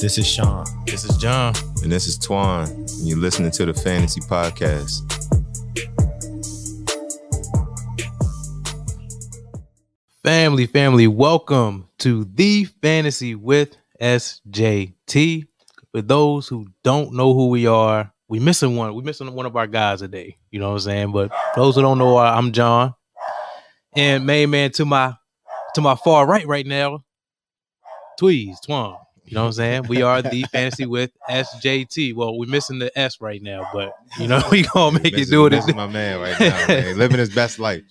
This is Sean. This is John. And this is Twan. And you're listening to the Fantasy Podcast. Family, family, welcome to the Fantasy with SJT. For those who don't know who we are, we missing one. We missing one of our guys today. You know what I'm saying? But for those who don't know, uh, I'm John. And main man to my to my far right right now, Tweez, Twan. You know what I'm saying? We are the fantasy with SJT. Well, we're missing the S right now, but you know we gonna make Missing- it do it. missing my man right now, man. Living his best life.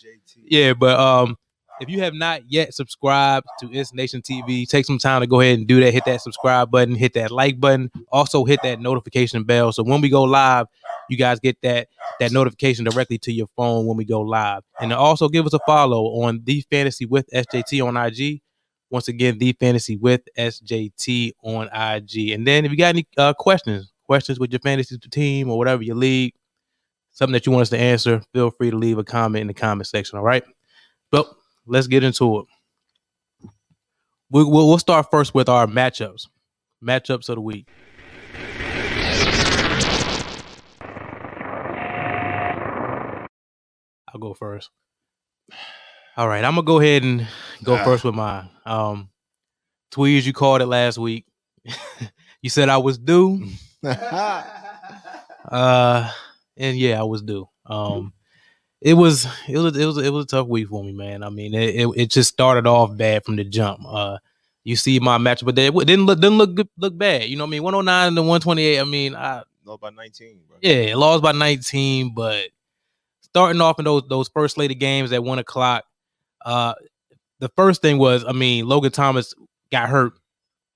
Yeah, but um, if you have not yet subscribed to It's Nation TV, take some time to go ahead and do that. Hit that subscribe button, hit that like button, also hit that notification bell. So when we go live, you guys get that that notification directly to your phone when we go live. And also give us a follow on the Fantasy with SJT on IG. Once again, the Fantasy with SJT on IG. And then if you got any uh, questions, questions with your fantasy team or whatever your league, something that you want us to answer, feel free to leave a comment in the comment section. All right. But let's get into it. We, we'll, we'll start first with our matchups. Matchups of the week. I'll go first. All right, I'm gonna go ahead and go Ah. first with mine. Um, Tweez, you called it last week. you said I was due. Uh, and yeah, I was due. Um, it was it was it was it was a tough week for me, man. I mean, it it, it just started off bad from the jump. Uh, you see my match, but they, it didn't look didn't look good, look bad. You know what I mean? 109 to 128. I mean, I No, by 19, bro. yeah, lost by 19, but starting off in those those first slated games at one o'clock, uh, the first thing was, I mean, Logan Thomas got hurt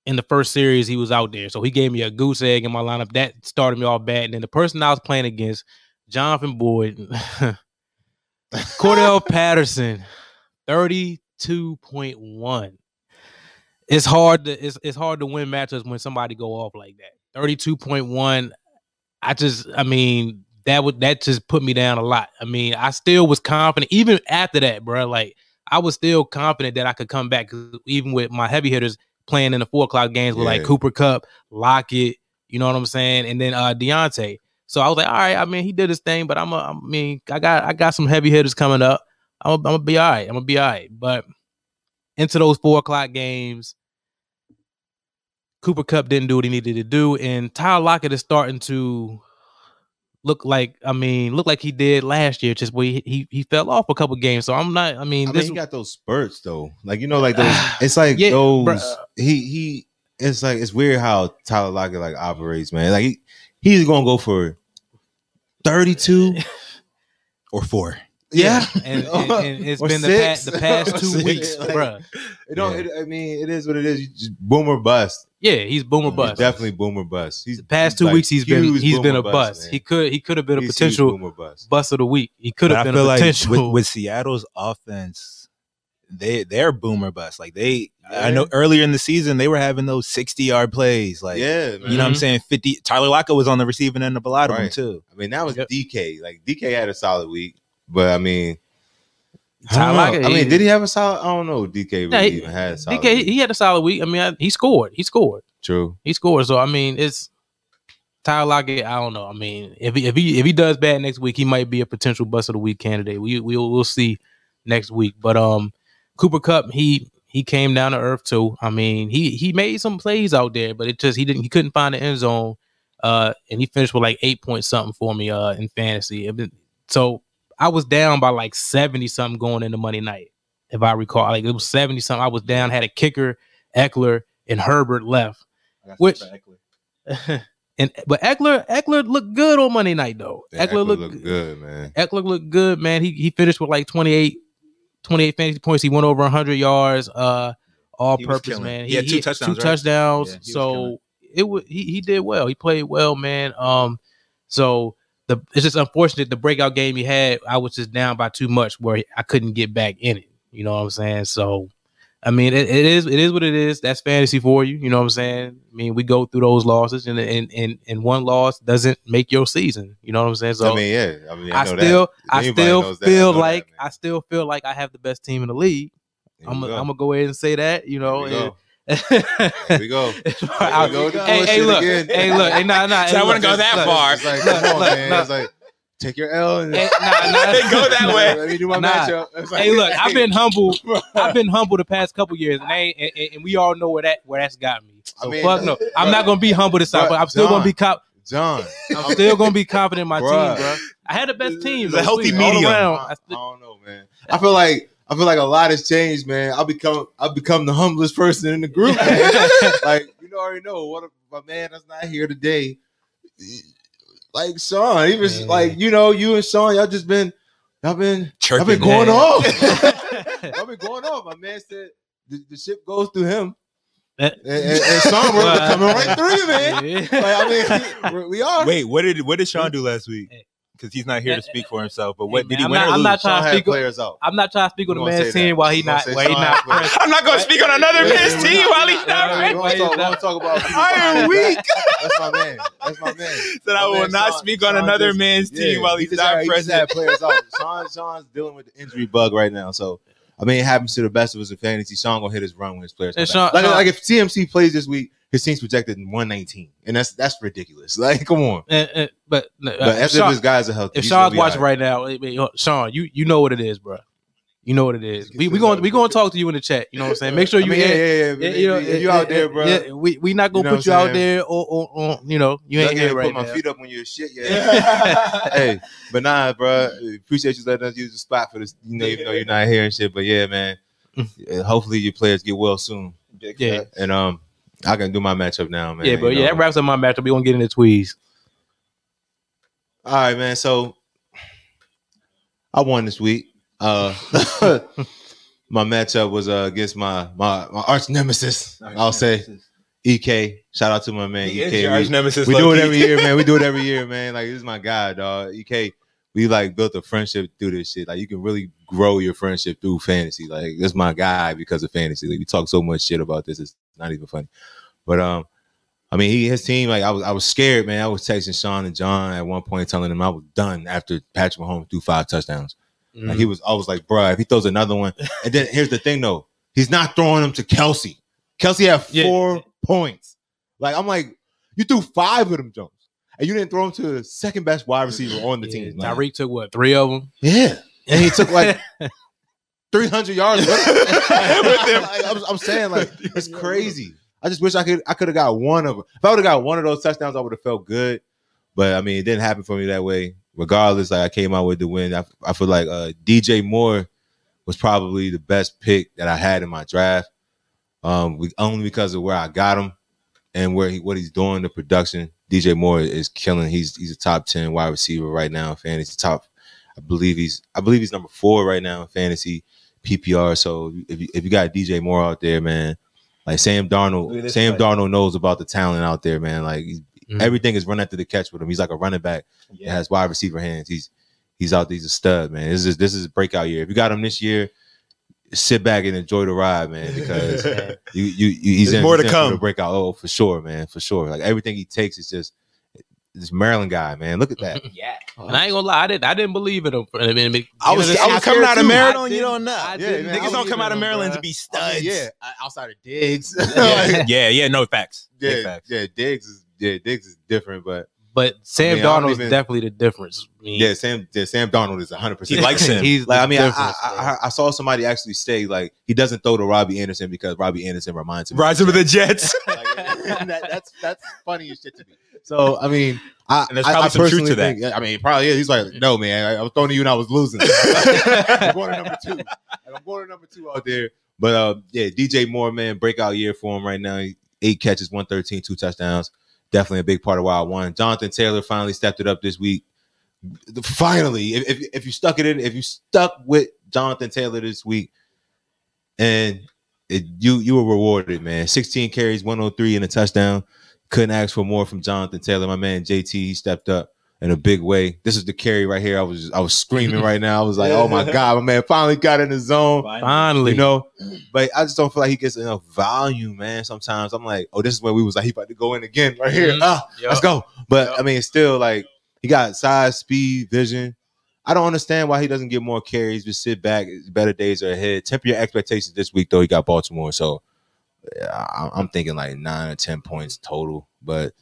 in the first series he was out there, so he gave me a goose egg in my lineup. That started me off bad, and then the person I was playing against, Jonathan Boyd, Cordarrelle Patterson, thirty-two point one. It's hard to it's, it's hard to win matches when somebody go off like that. Thirty-two point one. I just, I mean, that would that just put me down a lot. I mean, I still was confident even after that, bro. Like I was still confident that I could come back, even with my heavy hitters playing in the four o'clock games with like Cooper Kupp, Lockett, you know what I'm saying, and then uh Deontay. So I was like, all right, I mean, he did his thing, but I'm a, I mean, I got I got some heavy hitters coming up. I'm, I'm gonna be all right. I'm gonna be all right. But into those four o'clock games, Cooper Kupp didn't do what he needed to do, and Tyler Lockett is starting to look like I mean, look like he did last year, just where he he, he fell off a couple games. So I'm not. I mean, I this mean, he got those spurts though. Like you know, like those. It's like Yeah, those. bruh. He he. It's like it's weird how Tyler Lockett like operates, man. Like he he's gonna go for thirty two Or four. Yeah, and, and, and it's Or been the six. past the past two six. weeks, Like, bruh. It don't. Yeah. It, I mean, it is what it is. You just boom or bust. Yeah, he's boomer He's bust. definitely boomer bust. He's the past two like weeks he's been huge he's boom been a bust. man. He could he could have been a He's potential boom bust. bust of the week. He could have been feel a like potential. with, with Seattle's offense, they they're boomer bust. Like they, I know earlier in the season they were having those sixty yard plays. Like yeah, you know what I'm saying. Fifty. Tyler Lockett was on the receiving end of a lot of them too. I mean, that was Yep. DK. Like DK had a solid week, but I mean, I, Tyler don't. Lockett, I mean, did he have a solid? I don't know. DK really Yeah, he- even had a solid. DK week. he had a solid week. I mean, I, he scored. He scored. True. He scored. So I mean, it's Tyler Lockett. I don't know. I mean, if he if he if he does bad next week, he might be a potential bust of the week candidate. We we we'll see next week. But um, Cooper Kupp he he came down to earth too. I mean, he he made some plays out there, but it just he didn't he couldn't find the end zone. Uh, and he finished with like eight point something for me uh in fantasy. So I was down by like seventy something going into Monday night, if I recall. Like it was seventy something. I was down, had a kicker, Ekeler, and Herbert left. Which- and but Ekeler Ekeler looked good on Monday night though. Yeah, Ekeler, looked looked good, man. Ekeler looked good, man. He he finished with like 28, 28 fantasy points. He went over 100 yards, uh, all He purpose, man. He had two touchdowns, Two right? touchdowns. Yeah, he so it was he he did well. He played well, man. Um, so the it's just unfortunate the breakout game he had. I was just down by too much where I couldn't get back in it. You know what I'm saying? So I mean, it, it is it is what it is. That's fantasy for you. You know what I'm saying? I mean, we go through those losses, and and and, and one loss doesn't make your season. You know what I'm saying? So I mean, yeah. I mean, I, I still that. I still that, I feel that, like. I still feel like I have the best team in the league. I'm gonna go. I'm gonna go ahead and say that. You know, you and. Here we go. I- Here we go hey, hey, look, again. hey, look, hey, nah, nah. So I wouldn't go that look, far. It's like, come on, look, man. It's like, take your L and Hey, nah, nah. Go that way. Let me do my Nah. matchup. Like, Hey, look, I've been humble. I've been humble the past couple years, and, they, and, and- we all know where that where that's got me. So I mean, fuck no, I'm not gonna be humble this time, but I'm still gonna be cop. John. I'm still gonna be confident in my Bruh. team, bro. I had the best team. Though, healthy medium. I, I I don't know, man. I feel like I feel like a lot has changed, man. I'll become I'll become the humblest person in the group. Like you know, already know what if my man that's not here today. Like Sean, even Man. like you know, you and Sean, y'all just been y'all been y'all Chirping. been going man. off. y'all been going off. My man said the, the ship goes through him, and, and, and Sean we're coming right through you, man. Yeah. Like, I mean, we- we are. Wait, what did what did Sean do last week? Because he's not here to speak for himself. But what Hey, did he man, win I'm or not- I'm lose? not Sean trying to speak. players out. I'm not trying to speak on the man's team while he not while he not had players present. I'm not gonna speak on another Wait, man's wait, team wait. while he's not Wait, We ready. want wait, to talk, we wait. wanna talk about. people I am weak. That's my man. That's my man. That I will not speak on another man's team while he's not had, present. players out. Sean, Sean's dealing with the injury bug right now, so I mean, it happens to the best of us in fantasy. Sean gonna hit his run when his players. Come back. Sean- like, Sean- like if CMC plays this week, his team's projected in 119, and that's that's ridiculous. Like, come on. And- and- but uh, But as if Sean- his guys are healthy, if Sean's watching right now, I mean, Sean, you you know what it is, bro. You know what it is. We we going we going to talk to you in the chat. You know what I'm saying? Make sure I you mean, yeah, yeah, yeah. Yeah, you know, you out there, bro. Yeah, we we not gonna You know put you out there or, or, or you know you ain't I here right put my feet up when you're shit yet. hey, but nah, bro. Appreciate you letting us use the spot for this. You know, even though you're not here and shit. But yeah, man. uh, Hopefully your players get well soon. Yeah. And um, I can do my matchup now, man. Yeah, bro. you Yeah, know. that wraps up my matchup. We gonna get into Tweez. All right, man. So I won this week. Uh, my matchup was uh, against my my my arch nemesis. I'll say Ek. Shout out to my man He is Ek. your We- arch nemesis. we do it every year, man. We do it every year, man. Like this is my guy, dog. EK. We like built a friendship through this shit. Like you can really grow your friendship through fantasy. Like this is my guy because of fantasy. Like we talk so much shit about this. It's not even funny. But um, I mean, he his team. Like I was, I was scared, man. I was texting Sean and John at one point, telling them I was done after Patrick Mahomes threw five touchdowns. Like he was, I was like, bro, if he throws another one, and then here's the thing though, he's not throwing them to Kelce. Kelce had Yeah. four points. Like I'm like, you threw five of them Jones, and you didn't throw them to the second best wide receiver on the Yeah, team. Tyreek took what three of them. yeah, and he took like 300 yards with him. With him. Like, I'm, I'm saying like it's crazy. I just wish I could I could have got one of them. If I would have got one of those touchdowns, I would have felt good. But I mean, it didn't happen for me that way. Regardless, like I came out with the win. I, I feel like uh, DJ Moore was probably the best pick that I had in my draft. Um, we, only because of where I got him and where he what he's doing, the production. DJ Moore is killing. He's he's a top ten wide receiver right now in fantasy. Top, I believe he's I believe he's number four right now in fantasy PPR. So if you, if you got DJ Moore out there, man, like Sam Look Darnold, Sam play. Darnold knows about the talent out there, man. Like he's, Mhm. everything is run after the catch with him. He's like a running back that Yeah. has wide receiver hands. He's he's out. He's a stud, man. This is this is a breakout year. If you got him this year, sit back and enjoy the ride, man. Because you you, you he's There's in, more he's to in for come. the breakout. Oh, for sure, man, for sure. Like everything he takes is just this Maryland guy, man. Look at that. Yeah. Oh, and I ain't gonna lie, I didn't I didn't believe in him. I, mean, I was, I was coming out of Maryland. You don't know. I Yeah, man, Niggas was don't come out of Maryland bruh. to be oh, I studs. mean, yeah, outside of Diggs. yeah, yeah, yeah. No facts. Big yeah, facts. yeah. Diggs is yeah, Diggs is different, but But Sam mean, I don't Darnold is definitely the difference. I mean, yeah, Sam yeah, Sam Darnold is hundred percent. He likes him. He's Like I mean, I, I. I, I saw somebody actually say like he doesn't throw to Robbie Anderson because Robbie Anderson reminds him. of Rise over the Jets. Like, that, that's that's funny as shit to me. So I mean, I, And there's I, probably I some truth to that. think, yeah, I mean, probably is. He's like, no, man, I, I was throwing to you and I was losing. I'm going to number two. Like, I'm going to number two out there. But uh, yeah, DJ Moore, man, breakout year for him right now. Eight catches, 113, two touchdowns. Definitely a big part of why I won. Jonathan Taylor finally stepped it up this week. Finally, if, if, if you stuck it in, if you stuck with Jonathan Taylor this week, and it, you you were rewarded, man. 16 carries, 103 and a touchdown. Couldn't ask for more from Jonathan Taylor. My man JT, he stepped up in a big way. This is the carry right here. I was I was screaming right now. I was like, oh my God, my man finally got in the zone. Finally, You know, but I just don't feel like he gets enough volume, man. Sometimes I'm like, oh, this is where we was like, he about to go in again right here. Mhm. Ah, Yup. let's go. But Yup. I mean, still like he got size, speed, vision. I don't understand why he doesn't get more carries. Just sit back. Better days are ahead. Temper your expectations this week, though. He got Baltimore, so I- I'm thinking like nine or ten points total, but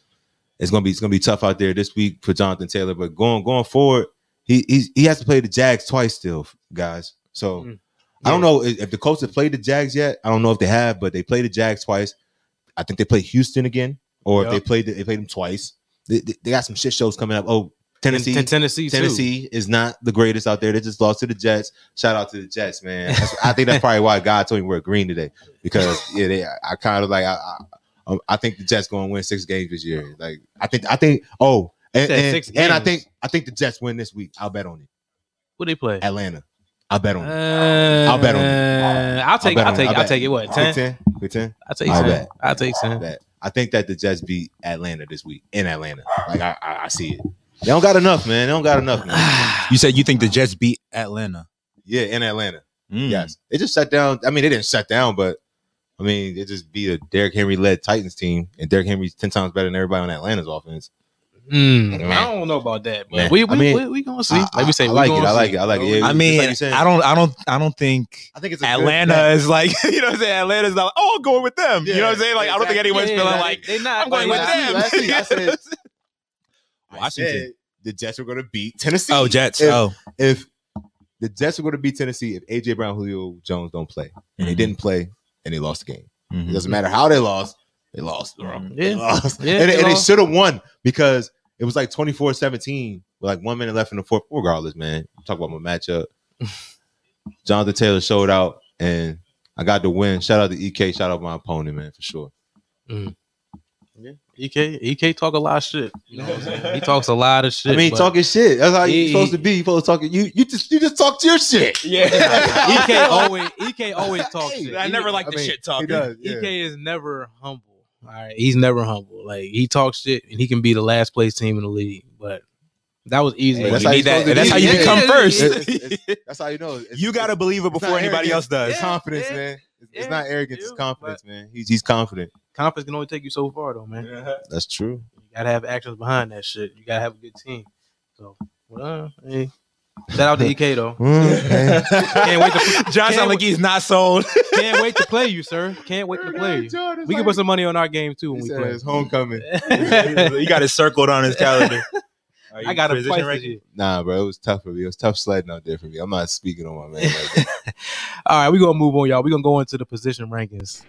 it's gonna be it's gonna be tough out there this week for Jonathan Taylor. But going going forward, he he's, he has to play the Jags twice still, guys. So Mm. I don't know if if the Colts have played the Jags yet. I don't know if they have, but they played the Jags twice. I think they played Houston again, or if they Yep. played they played them twice. They, they, they got some shit shows coming up. Oh, Tennessee, Ten- Tennessee, too. Tennessee is not the greatest out there. They just lost to the Jets. Shout out to the Jets, man. I think that's probably why God told me we're green today because yeah, they, I kind of like I, I, I think the Jets going to win six games this year. Like I think I think oh and, and, six and I think I think the Jets win this week. I'll bet on it. What they play? Atlanta. I'll bet on it. Uh, I'll bet on it. I'll take. I'll it. take. I'll I'll take it. What ten? ten. Ten. I'll take I'll ten. bet. I'll take I ten. I think that the Jets beat Atlanta this week in Atlanta. Like I, I, I see it. They don't got enough, man. They don't got enough. Man. You said you think the Jets beat Atlanta? Yeah, in Atlanta. Mm. Yes. They just shut down. I mean, they didn't shut down, but I mean, they just beat a Derrick Henry led Titans team, and Derrick Henry's 10 times better than everybody on Atlanta's offense. Mm, I don't know about that, but Man. we I we, mean, we, we gonna see. I- like we say, I we like it. gonna I like it. I like it. So, Yeah, I mean, like. I don't, I don't, I don't think I think it's Atlanta is like, you know what I'm saying? Atlanta's not like, oh, I'm going with them. you know what I'm saying? Like, I don't think anyone's yeah, feeling they- like, they're not. I'm going with them. last week I said- I Washington. said the Jets are going to beat Tennessee. oh, Jets. If, oh, if the Jets are going to beat Tennessee, if AJ Brown, Julio Jones don't play, and they Mhm. didn't play, and they lost the game. It Mhm. doesn't matter how they lost, they lost. bro. Mhm. They Yeah. lost. Yeah, and, they they, they should have won because it was like 24 17 with like one minute left in the fourth. Regardless, man. Talk about my matchup. Jonathan Taylor showed out and I got the win. Shout out to EK. Shout out my opponent, man, for sure. Yeah. EK EK talk a lot of shit. You know what I'm saying? He talks a lot of shit. I mean, talking shit. That's how He- you supposed to be. You supposed to talk. You you just you just talk to your shit. yeah. EK always EK always talks shit. I He- never liked I the mean, shit He talking. does. Yeah. EK is never humble. All right, he's never humble. Like he talks shit, and he can be the last place team in the league. But that was easy. Hey, That's you how need you're that- supposed that's be. how you Yeah, become yeah, first. It's- it's- That's how you know. It's- you gotta believe it before anybody arrogance. else does. It's confidence, Yeah. man. It's, it's not arrogance. It's confidence, man. He's he's confident. Confidence can only take you so far, though, man. You That's true. You gotta have actions behind that shit. You gotta have a good team. So, well, hey, shout out to EK though. Mm, Can't wait to John Can't sound like he's not sold. can't wait to play you, sir. Can't wait to play you. We can put some money on our game too when He we play. it's homecoming. he got it circled on his calendar. I got a position twice rank- this year. Nah, bro, it was tough for me. It was tough sledding out there for me. I'm not speaking on my man. Like that. All right, we're gonna move on, y'all. We're gonna go into the position rankings.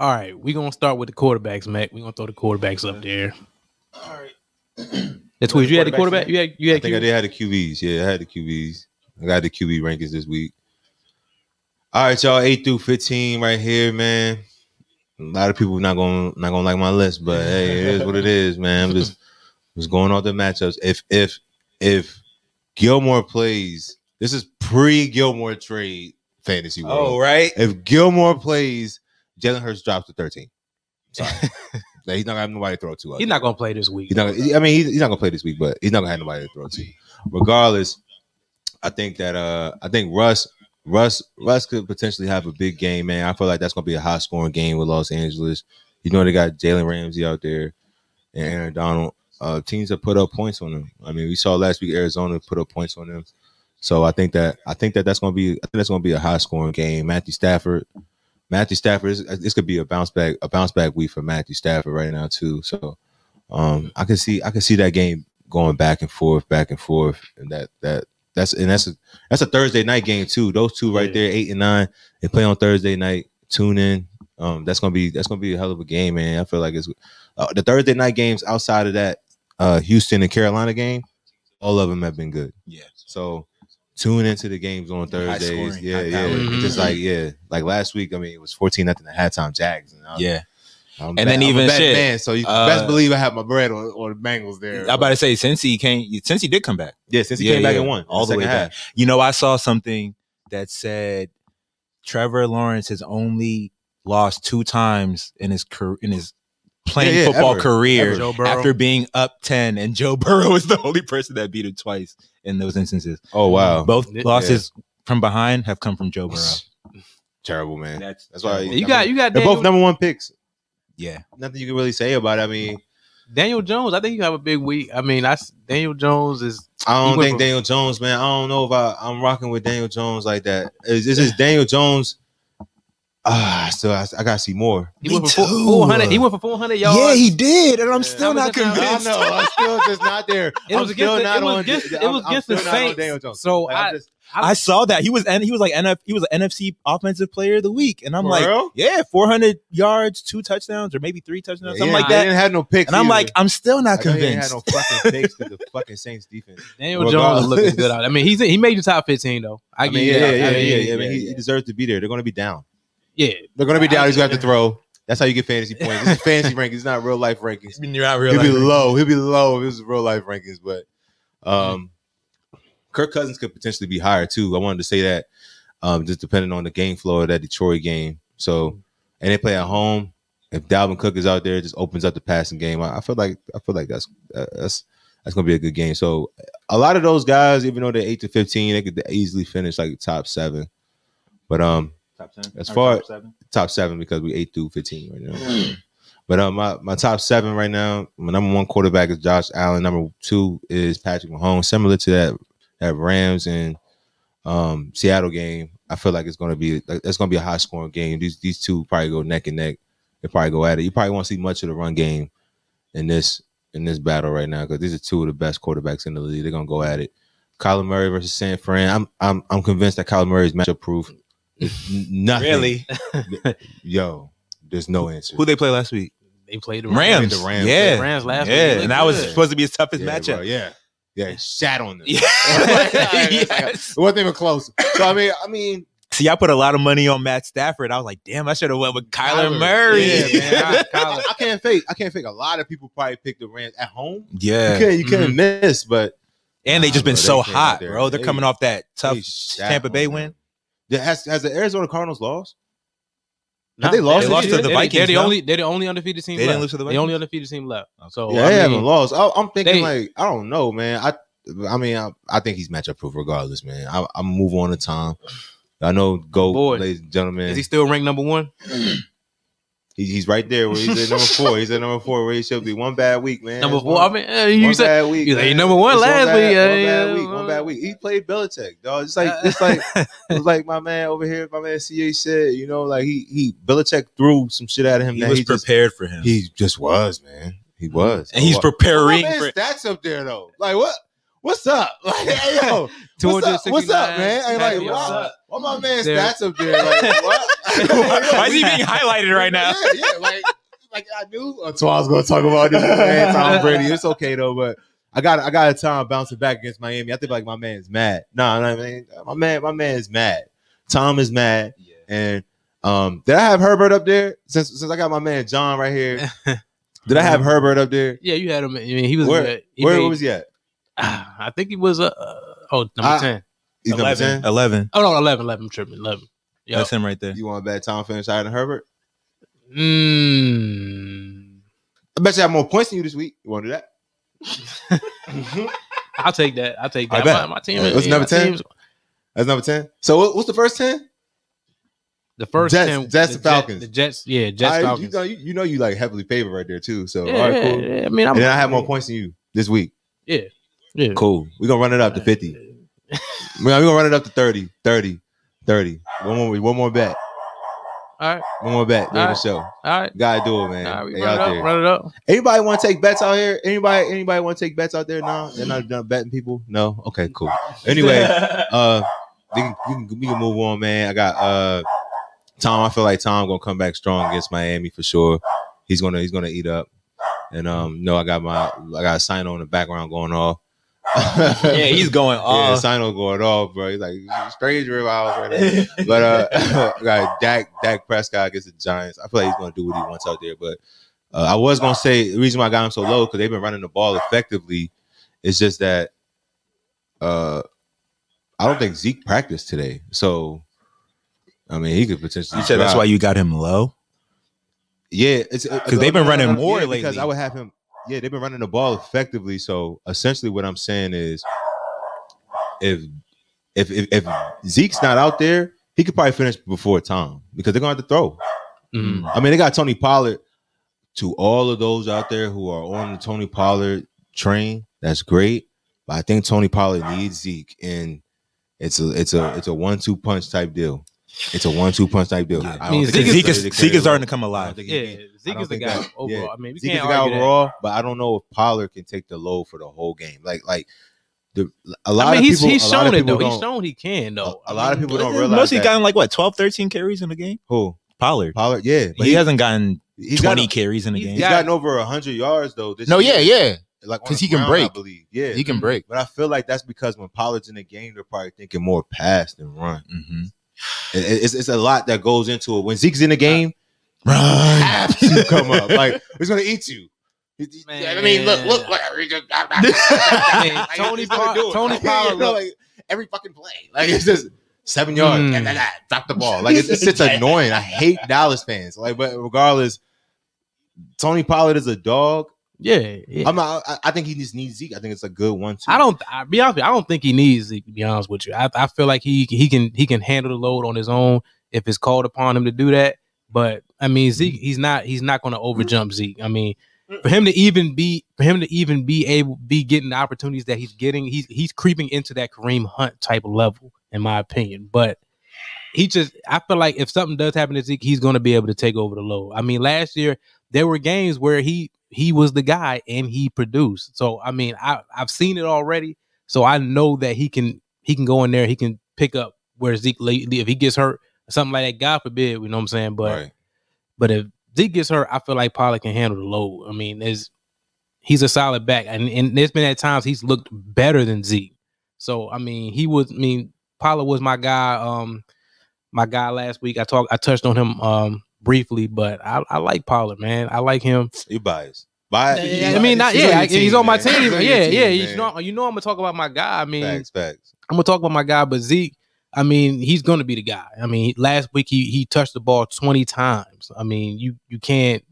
All right, we're gonna start with the quarterbacks, Mac. We're gonna throw the quarterbacks up there. All right. That's Tweez, you had the quarterbacks quarterback, you had you I had think I Q- did have the QBs. Yeah, I had the QBs. I got the QB rankings this week. All right, y'all, eight through fifteen right here, man. A lot of people not gonna not gonna like my list, but hey, it is what it is, man. I'm just just going off the matchups. If if if Gilmore plays, this is pre Gilmore trade fantasy world. Oh, right. If Gilmore plays, Jalen Hurts drops to 13. Sorry. Like, he's not gonna have nobody to throw to. He's not gonna play this week. He's not. I mean, he's, he's not gonna play this week, but he's not gonna have nobody to throw to. Regardless, I think that uh, I think Russ, Russ, Russ could potentially have a big game, man. I feel like that's gonna be a high scoring game with Los Angeles. You know, they got Jalen Ramsey out there and Aaron Donald. Uh, teams that put up points on them. I mean, we saw last week Arizona put up points on them. So I think that I think that that's gonna be I think that's gonna be a high scoring game. Matthew Stafford, Matthew Stafford, this, could be a bounce back a bounce back week for Matthew Stafford right now too. So um, I can see I can see that game going back and forth, back and forth, and that that that's and that's a that's a Thursday night game too. Those two right Yeah. there, eight and nine, they play on Thursday night. Tune in. Um, that's gonna be that's gonna be a hell of a game, man. I feel like it's uh, the Thursday night games outside of that uh, Houston and Carolina game. All of them have been good. Yeah. So tune into the games on Thursdays. scoring, yeah, yeah. powered. Mhm. Just like yeah, like last week. I mean, it was fourteen nothing at halftime. Jags. And I was- Yeah. I'm And bet- then I'm a even bet shit, man. So you uh, best believe I have my bread on, on the Bengals there. I'm about to say since he came, since he did come back. yeah, since he Yeah, came back yeah. and won All the way second back. You know, I saw something that said Trevor Lawrence has only lost two times in his career in his playing Yeah, yeah, football ever, career ever. After being up 10 and Joe Burrow is the only person that beat him twice in those instances. Oh wow, um, Both Yeah. losses from behind have come from Joe Burrow. terrible man. That's That's why you got you got They're Daniel, both number one picks. yeah. Nothing you can really say about it. I mean, Daniel Jones. I think you have a big week. I mean, I s- Daniel Jones is I don't think from- Daniel Jones, man. I don't know if I, I'm rocking with Daniel Jones like that. Is this is Daniel Jones? Ah, still I, I gotta see more. He Me went for too. four hundred. He went for four hundred yards. Yeah, he did, and I'm Yeah. still not was just- I know. I'm still just not there. It I'm was still against the- not it was on. against- it I'm- was I'm against the still Saints. So Like, I'm I- just- I saw that he was and he was like NF, he was an NFC offensive player of the week, and I'm like, real? yeah, 400 yards, two touchdowns, or maybe three touchdowns, something Yeah, like They that. didn't have no picks. And I'm like, I'm still not Like, they didn't convinced. have no fucking picks to the fucking Saints defense. Daniel Well, Jones is looking good out. I mean, he's he made the top fifteen though. I, I mean, you yeah, yeah, yeah, I mean, yeah. I mean, he, he deserves to be there. They're going to be down. Yeah. They're going to be down. He's to have to throw. That's how you get fantasy points. This is fantasy rankings. It's not real life rankings. You're not real. He'll be low. He'll be low if this is real life rankings. But um, Kirk Cousins could potentially be higher too. I wanted to say that, um, just depending on the game flow of that Detroit game. So, and they play at home. If Dalvin Cook is out there, it just opens up the passing game. I, I feel like I feel like that's uh, that's that's gonna be a good game. So, a lot of those guys, even though they're eight to fifteen, they could easily finish like top seven. But um, Top 10. As far- top seven because we eight through fifteen right now. But um, my, my top seven right now, my number one quarterback is Josh Allen. Number two is Patrick Mahomes. Similar to that that Rams and um, Seattle game, I feel like it's going to be like, it's to be a high scoring game. These these two probably go neck and neck. They probably go at it. You probably won't see much of the run game in this in this battle right now because these are two of the best quarterbacks in the league. They're gonna go at it. Kyler Murray versus San Fran. I'm I'm I'm convinced that Kyler Murray is matchup proof. Nothing. Really? Yo, there's no answer. Who they play last week? They played the Rams. the Rams. Yeah. The Rams last yeah, week. and that was supposed to be his toughest yeah, matchup. bro, yeah, yeah, shat on them. Yeah. It wasn't even close. So I mean, I mean, See, I put a lot of money on Matt Stafford. I was like, damn, I should have went with Kyler, Kyler, Murray. Yeah, man. I, Kyler. I- I can't fake. I can't fake. A lot of people probably pick the Rams at home. Yeah. You can't. You can't mm-hmm. miss. But And they just Nah, been bro, so they came out hot, bro. They're They- coming off that tough Tampa Bay them. win. Yeah, has has the Arizona Cardinals lost? Nah, they lost They lost to the They're- Vikings, They're the no? only. They're the only undefeated team. They left. didn't lose to the Vikings. The only undefeated team left. So yeah, I they mean, haven't lost. I, I'm thinking they- like I don't know, man. I I mean, I, I think he's matchup proof regardless, man. I, I'm move on to Tom. I know, go, Boy. ladies and gentlemen. Is he still ranked number one? He, he's right there. Where he's at number four. He's at number four where he should be. One bad week, man. Number four. one- I mean, uh, you one said bad week. you say man. number one It's last bad, week, One yeah, bad week. One bad week. He played Belichick, dog. It's like it's like it's like my man over here. My man Ca said, you know, like he he Belichick threw some shit at him. He that was he just, prepared for him. he just was, man. He was, and he's Why preparing my man for stats up there though. Like what? What's up? Like hey, yo, what's up? What's up, man? Hey, like, What's why, up? why my man stats up there? Like, what? Why is he being highlighted right now? Yeah, yeah, like, like I knew that's why I was going to talk about this man, Tom Brady. It's okay though, but I got I got a time bouncing back against Miami. I think like my man's mad. Nah, I mean my man, my man's mad. Tom is mad, yeah. and um, did I have Herbert up there since since I got my man John right here? did I have Herbert up there? Yeah, you had him. I mean, he was where, he where made, was he at? Ah, I think he was uh, oh number I, ten. He's 11. 11. Oh, no, 11, 11. Tripping. 11. Yep. That's him right there. You want a bad time? finish higher than Herbert? Mm. I bet you have more points than you this week. You want to do that? I'll take that. I'll take that. My, my, team uh, is number 10. Team's... That's number 10. So what, what's the first 10? The first Jets, 10, Jets the Falcons. Jet, the Jets, yeah, Jets right, Falcons. You know you, know you, like heavily favored right there too. So yeah, all right, cool. Yeah, I mean, I'm, and I have more points than you this week. Yeah. Yeah. Cool. We're gonna run it up to 50. We're gonna run it up to 30, 30, 30. One more, one more bet. All right, One more bet during All the show. all right. Gotta do it, man. All right, we They run it out up. there. Run it up. Anybody want to take bets out here? Anybody? Anybody want to take bets out there? No, they're not done betting people. No. Okay, cool. Anyway, uh, we can, we can we can move on, man. I got uh Tom. I feel like Tom gonna come back strong against Miami for sure. He's gonna he's gonna eat up. And um, no, I got my I got a sign on in the background going off. Yeah, he's going yeah, off. sign on going off, bro. He's like strange river right now. But uh, I got Dak Dak Prescott against the Giants. I feel like he's gonna do what he wants out there. But uh, I was gonna say the reason why I got him so low because they've been running the ball effectively. It's just that uh, I don't think Zeke practiced today, so I mean he could potentially. you said that's why you got him low? Yeah, it's Because they've been running more yeah, Because. I would have him. Yeah, they've been running the ball effectively. So essentially, what I'm saying is, if if if, if Zeke's not out there, he could probably finish before Tom because they're gonna have to throw. Mm. I mean, they got Tony Pollard. To all of those out there who are on the Tony Pollard train, that's great. but I think Tony Pollard needs Zeke, and it's a it's a it's a one two punch type deal. It's a one two punch type deal. Yeah. I I mean, don't Zeke he's Zeke is Zeke is starting to come alive. don't think he Yeah, can. Zeke is the guy that- overall. yeah. I mean, we Zeke can't the guy argue that. overall, but I don't know if Pollard can take the load for the whole game. Like like the a lot I mean, of he's people. he's a shown it though. He's shown he can though. A I lot of mean, people don't realize Mostly that. gotten like what 12, 13 carries in the game. Who Pollard. Pollard? Yeah, but he, hasn't gotten He's twenty got, carries in the he's game. He's gotten over hundred yards though. This No, year. yeah, yeah. like on 'Cause the he can ground, break. I believe. Yeah, He can break. But I feel like that's because when Pollard's in the game, they're probably thinking more pass than run. hmm It- it's, it's a lot that goes into it. When Zeke's in the game, Run. have to come up. Like he's gonna eat you. He- he- Man. I mean, look, look, look. he just- Like, Tony he's Pollard- do it. Tony Like, you Pollard know, like, every fucking play. Like it's just seven yards. Mm. drop the ball. Like it's, it's just annoying. I hate Dallas fans. Like, but regardless, Tony Pollard is a dog. Yeah, yeah. I'm not. I, I think he just needs Zeke. I think it's a good one. Too. I don't. I be honest. With you, I don't think he needs Zeke. To be honest with you, I, I feel like he he can he can handle the load on his own if it's called upon him to do that. But I mean, Zeke, mm-hmm. he's not he's not going to overjump mm-hmm. Zeke. I mean, for him to even be for him to even be able be getting the opportunities that he's getting, he's he's creeping into that Kareem Hunt type of level, in my opinion. But he just, I feel like if something does happen to Zeke, he's going to be able to take over the load. I mean, last year there were games where he he was the guy and he produced. So I mean, I I've seen it already. So I know that he can he can go in there, he can pick up where Zeke if he gets hurt, something like that. God forbid, you know what I'm saying? But Right. But if Zeke gets hurt, I feel like Pollard can handle the load. I mean, there's he's a solid back, and, and there's been at times he's looked better than Zeke. So I mean, he was. I mean, Pollard was my guy. Um, my guy last week. I talked. I touched on him um briefly, but I, I like Pollard, man. I like him. You biased. Bias. I mean, not he's yeah. on your he's on my man. team. He's Yeah, team, yeah. man. You know, you know, I'm gonna talk about my guy. I mean, facts, facts. I'm gonna talk about my guy, but Zeke, I mean, he's gonna be the guy. I mean, last week he he touched the ball 20 times. I mean, you you can't,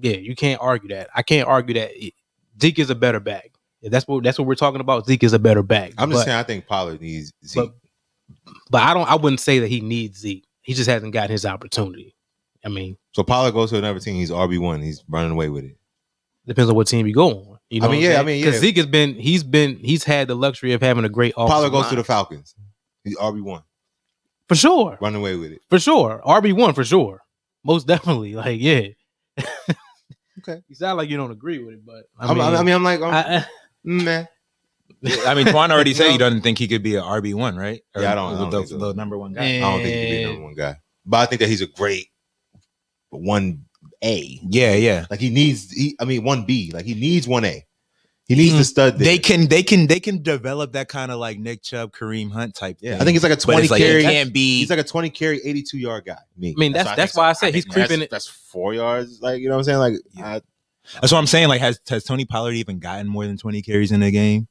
yeah, you can't argue that. I can't argue that Zeke is a better back. If that's what that's what we're talking about. Zeke is a better back. I'm just but, saying. I think Pollard needs Zeke. but but I don't. I wouldn't say that he needs Zeke. He just hasn't gotten his opportunity. I mean, so Pollard goes to another team. He's RB one. He's running away with it. depends on what team you go on. You know, I mean, yeah, I mean, yeah. Zeke has been he's been he's had the luxury of having a great Pollard goes to the Falcons. He's RB one. for sure. Run away with it. For sure. RB one for sure. Most definitely. Like, yeah. Okay. You sound like you don't agree with it, but I I mean, mean, I mean, I'm like, I'm, I- I- mm, man. I mean, Twan already said No. he doesn't think he could be an RB one, right? Or Yeah, I don't- I The, don't the, think so. the number one guy. I don't think he could be the number one guy. But I think that he's a great one A. Yeah, yeah. Like he needs. He, I mean, one B. Like he needs one A. He needs Mm. to stud. There. They can, they can, they can develop that kind of like Nick Chubb, Kareem Hunt type. Yeah, thing. I think he's like a 20 it's like, carry. can't be. He's like a 20 carry, 82 yard guy. Me. I mean, that's- what that's why I said he's creeping That's, that's four yards. Like you know what I'm saying? Like Yeah. I, That's what I'm saying. Like, has has Tony Pollard even gotten more than 20 carries in a game?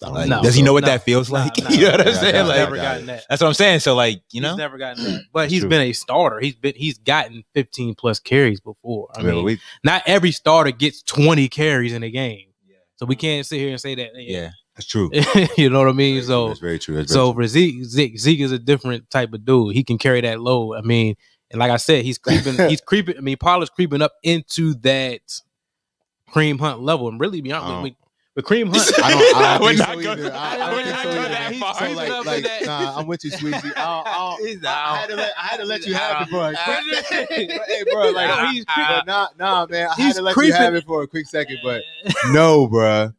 Like, No. does he know what No. that feels Nah, like? nah. you know what I'm Yeah, saying? yeah, Like, never gotten that. that's what I'm saying. So, like, you know, he's never gotten that. But he's true. been a starter. He's been he's gotten 15 plus carries before. I I mean, mean, we, not every starter gets 20 carries in a game. So we can't sit here and say that. yeah. that's true. you know what I mean? True. So that's very true. That's So very for Zeke, Zeke, Zeke is a different type of dude. He can carry that load. I mean, and like I said, he's creeping. he's creeping. I mean, Pollard's creeping up into that Kareem Hunt level, and really, be honest With, with Kareem Hunt, I don't. I don't We're think not so gonna- either. I, I we're don't think not so gonna either. that So far. like, He's up like, in that. nah, I'm with you, Sweezy. I'll, I'll, He's I, I had to let, I had to let you have it for a quick second. hey, bro, like, No, he's but nah, nah, man, I had He's to let creeping. you have it for a quick second, but no, bro.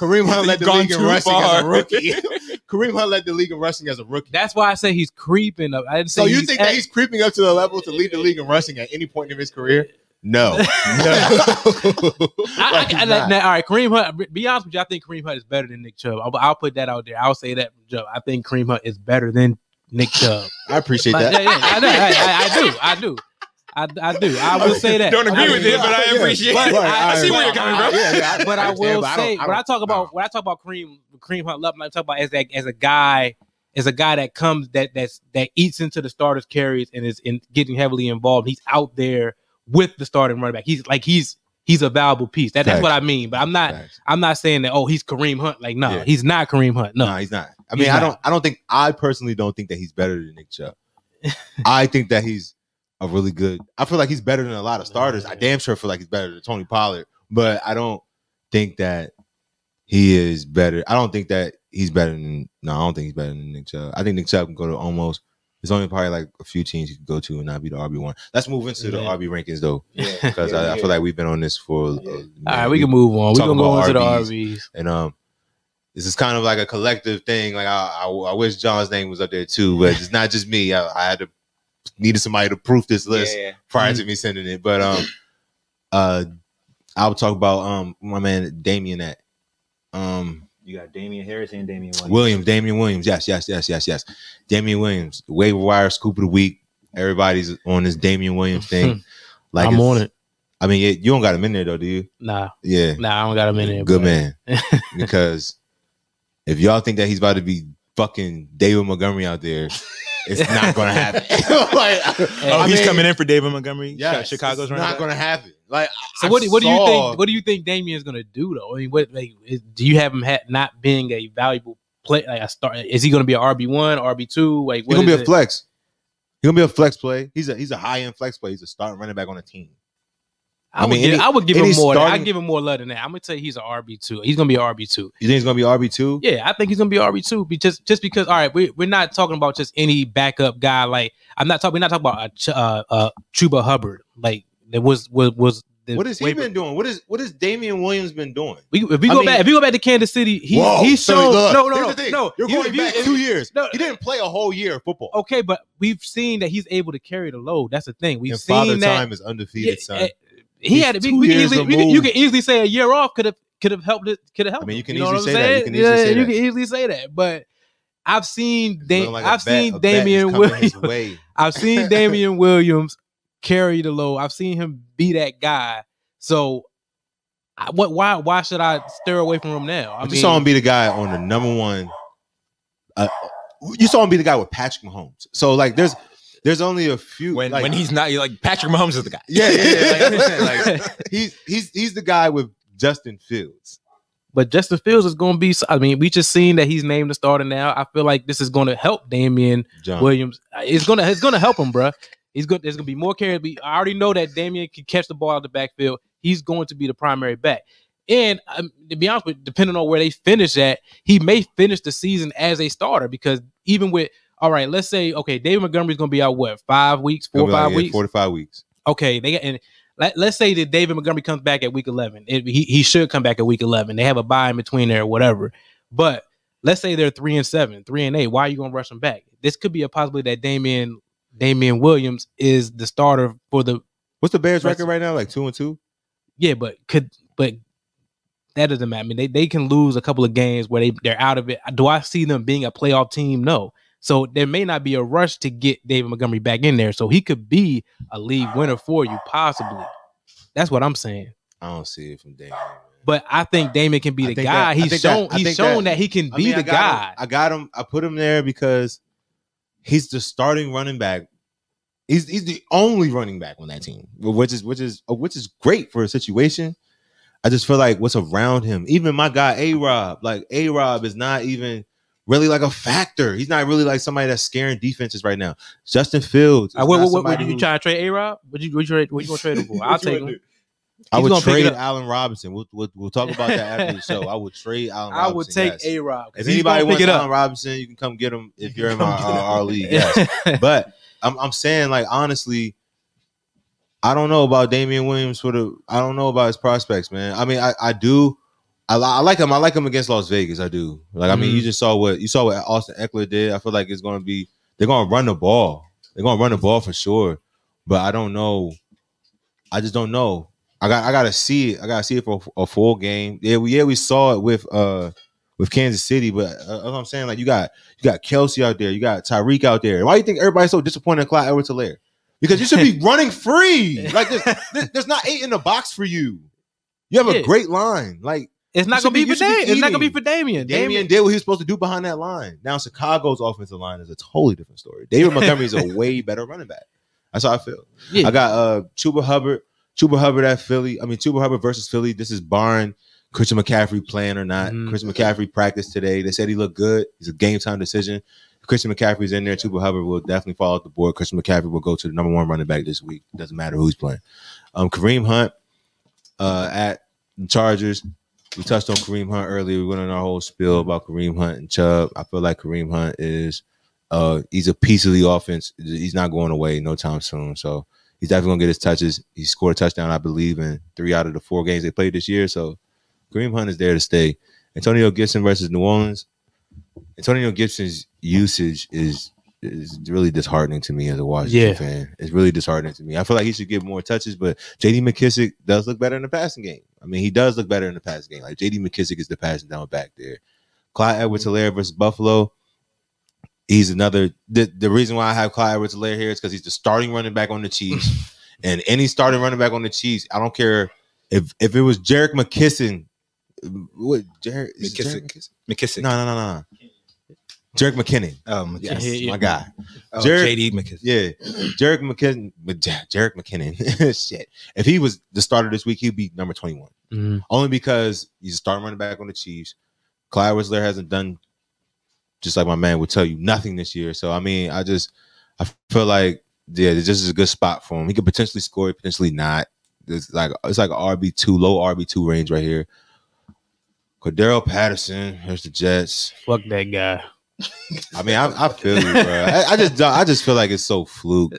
Kareem Hunt led the You've gone league in too rushing as a rookie. Kareem Hunt led the league in rushing as a rookie. That's why I say he's creeping up. I didn't say So you think at- that he's creeping up to the level to lead the league in rushing at any point in his career? No, no. I, I, I- not. now, all right, Kareem Hunt. Be honest with you, I think Kareem Hunt is better than Nick Chubb. I'll, I'll put that out there. I'll say that from Chubb. I think Kareem Hunt is better than Nick Chubb. I appreciate Like, that. yeah, yeah, I, know, I, I, I do. I do. I, I do. I will say that. Don't agree I with mean, it, but I Yeah. appreciate But it. I- I see where you're coming from. Yeah, yeah, but I understand, will but say don't- I when I talk about no. when I talk about Kareem Kareem Hunt Love, I talk about as that as a guy as a guy that comes that that's that eats into the starters carries and is in getting heavily involved. He's out there with the starting running back. He's like he's he's a valuable piece. That, that's what I mean. But I'm not. I'm not saying that oh he's Kareem Hunt. Like no, Yeah. he's not Kareem Hunt. No. No, he's not. I He's mean, I not. don't. I don't think. I personally don't think that he's better than Nick Chubb. I think that he's a really good. I feel like he's better than a lot of starters. I damn sure feel like he's better than Tony Pollard, but I don't think that he is better. I don't think that he's better than. No, I don't think he's better than Nick Chubb. I think Nick Chubb can go to almost. There's only probably like a few teams you could go to and not be the RB one. Let's move into the Yeah. RB rankings though, Yeah, because I, I feel like we've been on this for. a Yeah. minute. All right, we can move on. We're talking gonna go about into the RBs. RBs. and um this is kind of like a collective thing like i i, I wish john's name was up there too but it's not just me i, I had to needed somebody to proof this list Yeah. prior to me sending it but um uh i'll talk about um my man damien at um You got Damien Harris and Damien Williams. williams damien williams yes yes yes yes yes damien williams waiver wire scoop of the week everybody's on this damien williams thing like I'm on it. i mean it, you don't got him in there though do you Nah, yeah nah, I don't got him in there. Good but- man. because if y'all think that he's about to be fucking David Montgomery out there, it's not gonna happen. like, Oh, I he's mean, coming in for David Montgomery. Yeah, Chicago's it's not gonna happen. Like, So I what? do- What do you think? What do you think Damien's gonna do though? I mean, what like is, do you have him ha- not being a valuable play? Like a start? Is he gonna be a RB one, RB two? Like He's gonna be a it? flex. He's gonna be a flex play. He's a he's a high end flex play. He's a starting running back on a team. I, I mean, would give, any- I would give him more. I give him more love than that. I'm gonna tell you he's an RB two. He's gonna be RB two. You think he's gonna be RB two? Yeah, I think he's gonna be RB two. Just just because. All right, we we're not talking about just any backup guy. Like I'm not talking. We're not talking about a uh, uh, Chuba Hubbard. Like there was was was. What has he waiver- been doing? What is what has Damien Williams been doing? We, if we I go mean- back, if we go back to Kansas City, he Whoa, he's so shown look, no no no no. You're going you- back if two years. no. he didn't play a whole year of football. Okay, but we've seen that he's able to carry the load. That's the thing. We've and father seen that. time is undefeated, Yeah, son. He had. We, two we can easily, we can, you can easily say a year off could have could have helped it. Could have helped. I mean, you him. can know easily what I'm say that. You saying? can easily yeah, say you that. can easily say that. But I've seen da- like I've bet- seen a bet is Damien Williams. I've seen Damien Williams carry the load. I've seen him be that guy. So, I, what? Why? Why should I steer away from him now? I I mean, you saw him be the guy on the number one. Uh, you saw him be the guy with Patrick Mahomes. So like, there's there's only a few When like, when he's not, you're like Patrick Mahomes is the guy. yeah yeah, yeah like, like, he's he's he's the guy with Justin Fields. But Justin Fields is going to be. I mean, we just seen that he's named the starter now. I feel like this is going to help Damien John. Williams. It's gonna it's gonna help him, bruh. He's good. There's gonna be more carries. I already know that Damian can catch the ball out of the backfield. He's going to be the primary back. And um, to be honest with, depending on where they finish at, he may finish the season as a starter because even with all right, let's say okay, David Montgomery's gonna be out what five weeks, four or like, five yeah, weeks. four to five weeks. Okay, they got and let, let's say that David Montgomery comes back at week eleven. It, he he should come back at week eleven. They have a bye in between there or whatever. But let's say they're three and seven, three and eight. Why are you gonna rush them back? This could be a possibility that Damien Damien Williams is the starter for the What's the Bears record right now? Like two and two. yeah, but could but that doesn't matter. I mean, they, they can lose a couple of games where they, they're out of it. Do I see them being a playoff team? No. So there may not be a rush to get David Montgomery back in there. So he could be a league winner for you, possibly. That's what I'm saying. I don't see it from Damien. man. But I think Damon can be the guy. that- he's think that- shown he's shown that, that- he can I be mean, the got guy. him- I got him. I put him there because he's the starting running back. He's he's the only running back on that team, which is which is uh, which is great for a situation. I just feel like what's around him, even my guy A Rob, like A Rob is not even really like a factor. He's not really like somebody that's scaring defenses right now. Justin Fields. is Uh, what, not what, what, would you who- try to trade A Rob? Would you, would you, what you gonna trade him for? I'll take him. I would gonna pick it trade. Allen Robinson. We'll, we'll, we'll talk about that after the show. I would trade Allen Robinson, I would take yes. A Rob. If anybody wants Allen Robinson, you can come get him if you're in Come our, get our, him. our league. Yes. but I'm, I'm saying, like, honestly, I don't know about Damien Williams for the. I don't know about his prospects, man. I mean, I, I do. I, I like him. I like him against Las Vegas. I do. Like, I mean, you just saw what you saw what Austin Ekeler did. I feel like it's going to be. They're going to run the ball. They're going to run the ball for sure. But I don't know. I just don't know. I got. I got to see it. I got to see it for a full game. Yeah, we yeah we saw it with uh with Kansas City, but uh, what I'm saying. Like you got you got Kelce out there, you got Tyreek out there. Why do you think everybody's so disappointed in Clyde edwards helaire Because you should be running free. Like there's, there's- there's not eight in the box for you. You have a Yeah. great line. Like It's not gonna be, be- for Damien. It's not gonna be for Damien. Damien Damien. did what he was supposed to do behind that line. Now Chicago's offensive line is a totally different story. David Montgomery is a way better running back. That's how I feel. Yeah. I got uh Chuba Hubbard, Chuba Hubbard at Philly. I mean Chuba Hubbard versus Philly. This is barring Christian McCaffrey playing or not. Mhm. Christian McCaffrey practiced today. They said he looked good. It's a game time decision. If Christian McCaffrey's in there. Chuba Hubbard will definitely fall off the board. Christian McCaffrey will go to the number one running back this week. Doesn't matter who's playing. Um, Kareem Hunt uh, at the Chargers. We touched on Kareem Hunt earlier. We went on our whole spiel about Kareem Hunt and Chubb. I feel like Kareem Hunt is uh he's a piece of the offense. He's not going away no time soon. So he's definitely gonna get his touches. He scored a touchdown, I believe, in three out of the four games they played this year. So Kareem Hunt is there to stay. Antonio Gibson versus New Orleans. Antonio Gibson's usage is is really disheartening to me as a Washington Yeah. fan. It's really disheartening to me. I feel like he should get more touches, but JD McKissic does look better in the passing game. I mean, he does look better in the passing game. Like JD McKissic is the passing down back there. Clyde Edwards Helaire versus Buffalo. He's another the, the reason why I have Clyde Edwards Helaire here is because he's the starting running back on the Chiefs. and any starting running back on the Chiefs, I don't care if if it was Jarek McKisson. What Jarek is it McKissic. McKissic. No, no, no, no. Jerick McKinnon. Um, Yes, Yeah, yeah. my guy. oh, Jared- JD McKissic. Yeah, Jerick McKinnon. Jerick McKinnon. Shit. If he was the starter this week, he'd be number twenty-one. Mhm. Only because he's a starting running back on the Chiefs. Clyde Whistler hasn't done, just like my man would tell you, nothing this year. So I mean, I just I feel like yeah, this is a good spot for him. He could potentially score, potentially not. It's like it's like a RB two, low RB two range right here. Cordarrelle Patterson, here's the Jets. Fuck that guy. I mean, I, I feel you, bro. I, I just don't- I just feel like it's so fluke.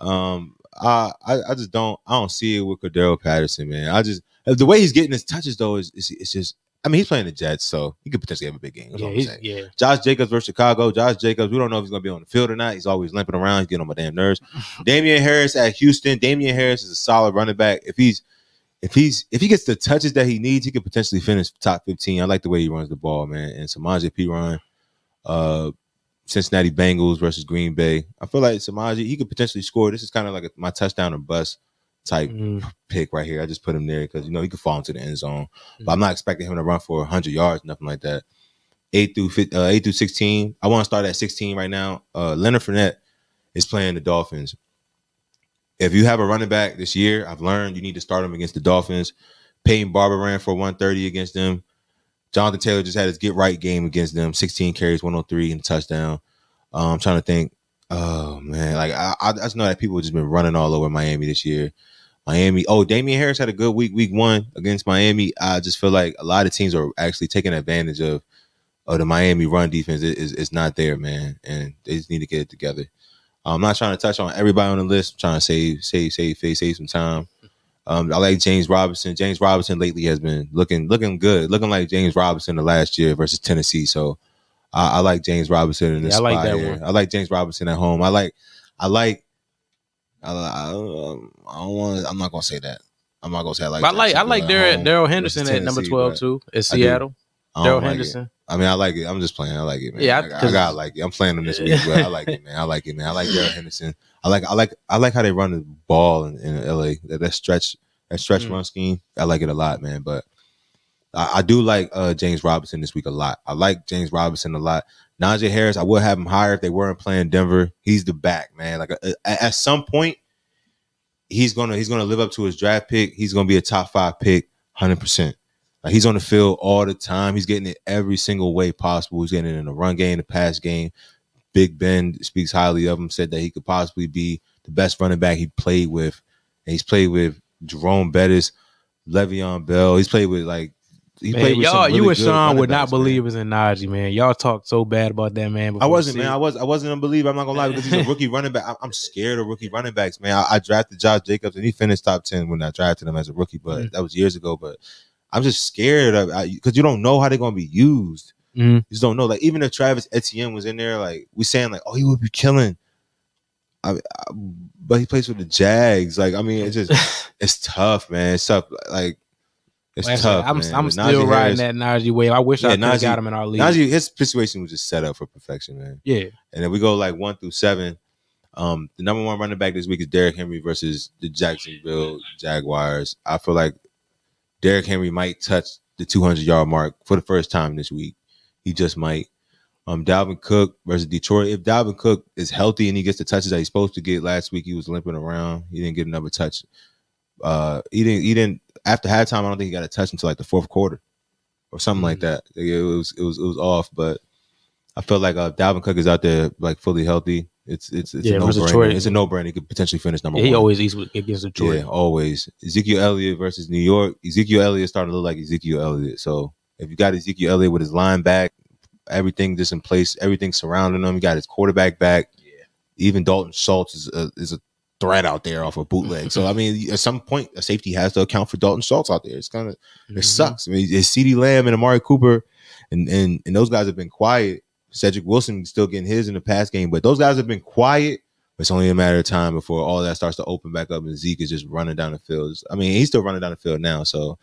Um, I, I I just don't I don't see it with Cordarrelle Patterson, man. I just the way he's getting his touches though is is it's just I mean he's playing the Jets, so he could potentially have a big game. Yeah, yeah. Josh Jacobs versus Chicago. Josh Jacobs, we don't know if he's gonna be on the field or not. He's always limping around. He's getting on my damn nerves. Damien Harris at Houston. Damien Harris is a solid running back. If he's if he's if he gets the touches that he needs, he could potentially finish top 15. I like the way he runs the ball, man. And Samaje Perine, uh Cincinnati Bengals versus Green Bay. I feel like Samaje, he could potentially score. This is kind of like a, my touchdown or bust type Mhm. pick right here. I just put him there because you know he could fall into the end zone, but I'm not expecting him to run for 100 yards, nothing like that. Eight through uh, eight through 16. I want to start at 16 right now. Uh, Leonard Fournette is playing the Dolphins. If you have a running back this year, I've learned you need to start him against the Dolphins. Peyton Barber ran for 130 against them. Jonathan Taylor just had his get right game against them. 16 carries, 103 and touchdown. Um, I'm trying to think. Oh man, like I, I just know that people have just been running all over Miami this year. Miami. Oh, Damien Harris had a good week, week one against Miami. I just feel like a lot of teams are actually taking advantage of of the Miami run defense. It is it's not there, man, and they just need to get it together. I'm not trying to touch on everybody on the list. I'm trying to save, save, save, save, save some time. Um, I like James Robinson. James Robinson lately has been looking looking good, looking like James Robinson the last year versus Tennessee. So I, I like James Robinson in this Yeah, I like spot that one. I like James Robinson at home. I like I like I, I, um, I don't want. I'm not gonna say that. I'm not gonna say I like. But I like I like Darrell Darrell Henderson at number twelve too. At Seattle. Darrell like it. Henderson. I mean, I like it. I'm just playing. I like it, man. Yeah, I, I 'cause- gotta like it. I'm playing him this week, but I like it, man. I like it, man. I like Darrell Henderson. I like, I like, I like how they run the ball in, in LA. That, that stretch, that stretch Mm. run scheme. I like it a lot, man. But I, I do like uh, James Robinson this week a lot. I like James Robinson a lot. Najee Harris, I would have him higher if they weren't playing Denver. He's the back, man. Like uh, at, at some point, he's gonna he's gonna live up to his draft pick. He's gonna be a top five pick, hundred percent. Like he's on the field all the time. He's getting it every single way possible. He's getting it in the run game, the pass game. Big Ben speaks highly of him. Said that he could possibly be the best running back he played with. And he's played with Jerome Bettis, Le'Veon Bell. He's played with like he Man, played with y'all, you really and Sean would not believe us in Najee, man. Y'all talked so bad about that man. I wasn't, man. I was, I wasn't a believer. I'm not gonna lie because he's a rookie running back. I'm, scared of rookie running backs, man. I, I drafted Josh Jacobs and he finished top ten when I drafted him as a rookie, but Mm. that was years ago. But I'm just scared of because you don't know how they're gonna be used. Mhm. You just don't know. Like even if Travis Etienne was in there, like we saying, like, oh, he would be killing. I, I, but he plays for the Jags. Like I mean, it's just it's tough, man. It's tough. Like it's I said, tough. I'm, man. I'm still Najee riding Harris- that Najee wave. I wish I Yeah, have Najee- got him in our league. Najee, his situation was just set up for perfection, man. yeah, And then we go like one through seven. Um, the number one running back this week is Derrick Henry versus the Jacksonville Jaguars. I feel like Derrick Henry might touch the 200 yard mark for the first time this week. He just might. Um, Dalvin Cook versus Detroit. If Dalvin Cook is healthy and he gets the touches that he's supposed to get, last week he was limping around. He didn't get another touch. Uh, he didn't. He didn't. After halftime, I don't think he got a touch until like the fourth quarter or something like Mhm. that. It was. It was. It was off, but. I feel like uh, Dalvin Cook is out there like fully healthy. It's it's it's Yeah, a no brainer. It's a no brainer. He could potentially finish number Yeah, he one. always eats against Detroit. Yeah, always. Ezekiel Elliott versus New York. Ezekiel Elliott starting to look like Ezekiel Elliott. So if you got Ezekiel Elliott with his line back, everything just in place, everything surrounding him, He got his quarterback back. Yeah. Even Dalton Schultz is a, is a threat out there off a bootleg. so I mean, at some point, a safety has to account for Dalton Schultz out there. It's kind of it Mhm. sucks. I mean, it's CeeDee Lamb and Amari Cooper, and and and those guys have been quiet. Cedric Wilson still getting his in the pass game, but those guys have been quiet. It's only a matter of time before all that starts to open back up, and Zeke is just running down the field. I mean, he's still running down the field now. So,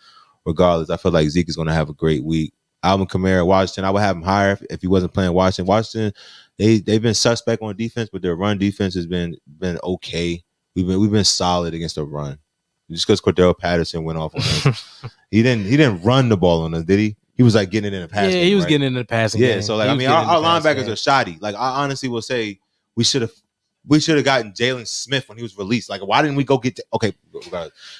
regardless, I feel like Zeke is going to have a great week. Alvin Kamara, Washington, I would have him higher if, if he wasn't playing Washington. Washington, they they've been suspect on defense, but their run defense has been been okay. We've been we've been solid against the run. Just because Cordarrelle Patterson went off on us, he didn't he didn't run the ball on us, did he? He was like getting it in a pass. Yeah, game, he was right? getting in the passing. Yeah, game. so like I mean, our, our linebackers game. are shoddy. Like I honestly will say, we should have we should have gotten Jaylon Smith when he was released. Like why didn't we go get? okay,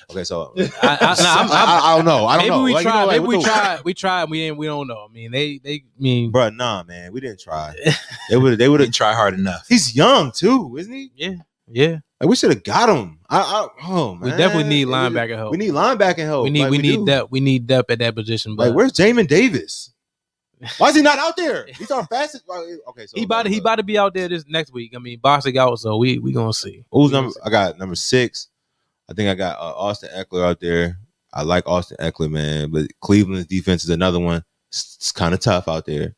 okay, so I, I, nah, I'm- I'm- I, I don't know. I don't maybe know. we Like, you tried. know, like, maybe what we the- tried. We tried. We ain't. We don't know. I mean, they. They. Mean, Bruh, nah, man, we didn't try. They would. They would have. tried hard enough. He's young too, isn't he? yeah, yeah. Like we should have got him. I, I oh man, We definitely need linebacker help. We need linebacker help. we need. Like, we, need do. depth. We need depth at that position. But Like where's Jamin Davis? Why is he not out there? He's our fastest. Okay, so he about to, he about to be out there this next week. I mean, Bostic out, so we we gonna see. Who's gonna number? see. I got number six. I think I got uh, Austin Ekeler out there. I like Austin Ekeler, man, but Cleveland's defense is another one. It's, it's kind of tough out there.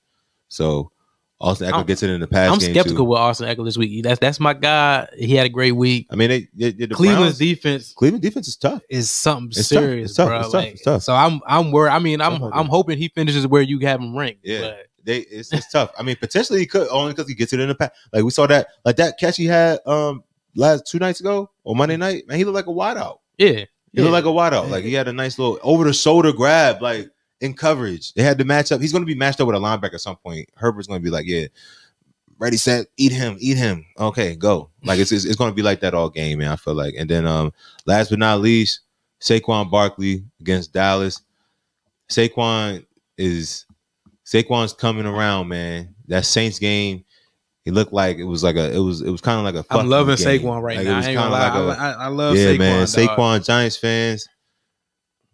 So Austin Ekeler I'm- gets it in the pass I'm skeptical too. with Austin Ekeler this week. That's that's my guy. He had a great week. I mean, they, they, they- the Cleveland's Browns- defense Cleveland defense is tough. is something It's tough. serious, It's tough. bro. It's tough. Like, It's tough. So I'm I'm worried. I mean, I'm Tough I'm hoping he finishes where you have him ranked. Yeah. but They it's, it's tough. I mean, potentially he could only because he gets it in the pass. Like we saw that, like that catch he had um last two nights ago or Monday night. Man, he looked like a wideout. yeah, He yeah. looked like a wideout. Like he had a nice little over the shoulder grab, like in coverage. They had to match up. He's going to be matched up with a linebacker at some point. Herbert's going to be like, yeah, ready, set, eat him, eat him. Okay, go. Like it's it's, it's going to be like that all game, man. I feel like. And then um, last but not least, Saquon Barkley against Dallas. Saquon is Saquon's coming around, man. That Saints game. He looked like it was like a it was it was kind of like a I'm loving game. Saquon right Like, it now. I was ain't gonna kinda lie. like a- I, I, I love yeah, Saquon. man. dog. Saquon Giants fans,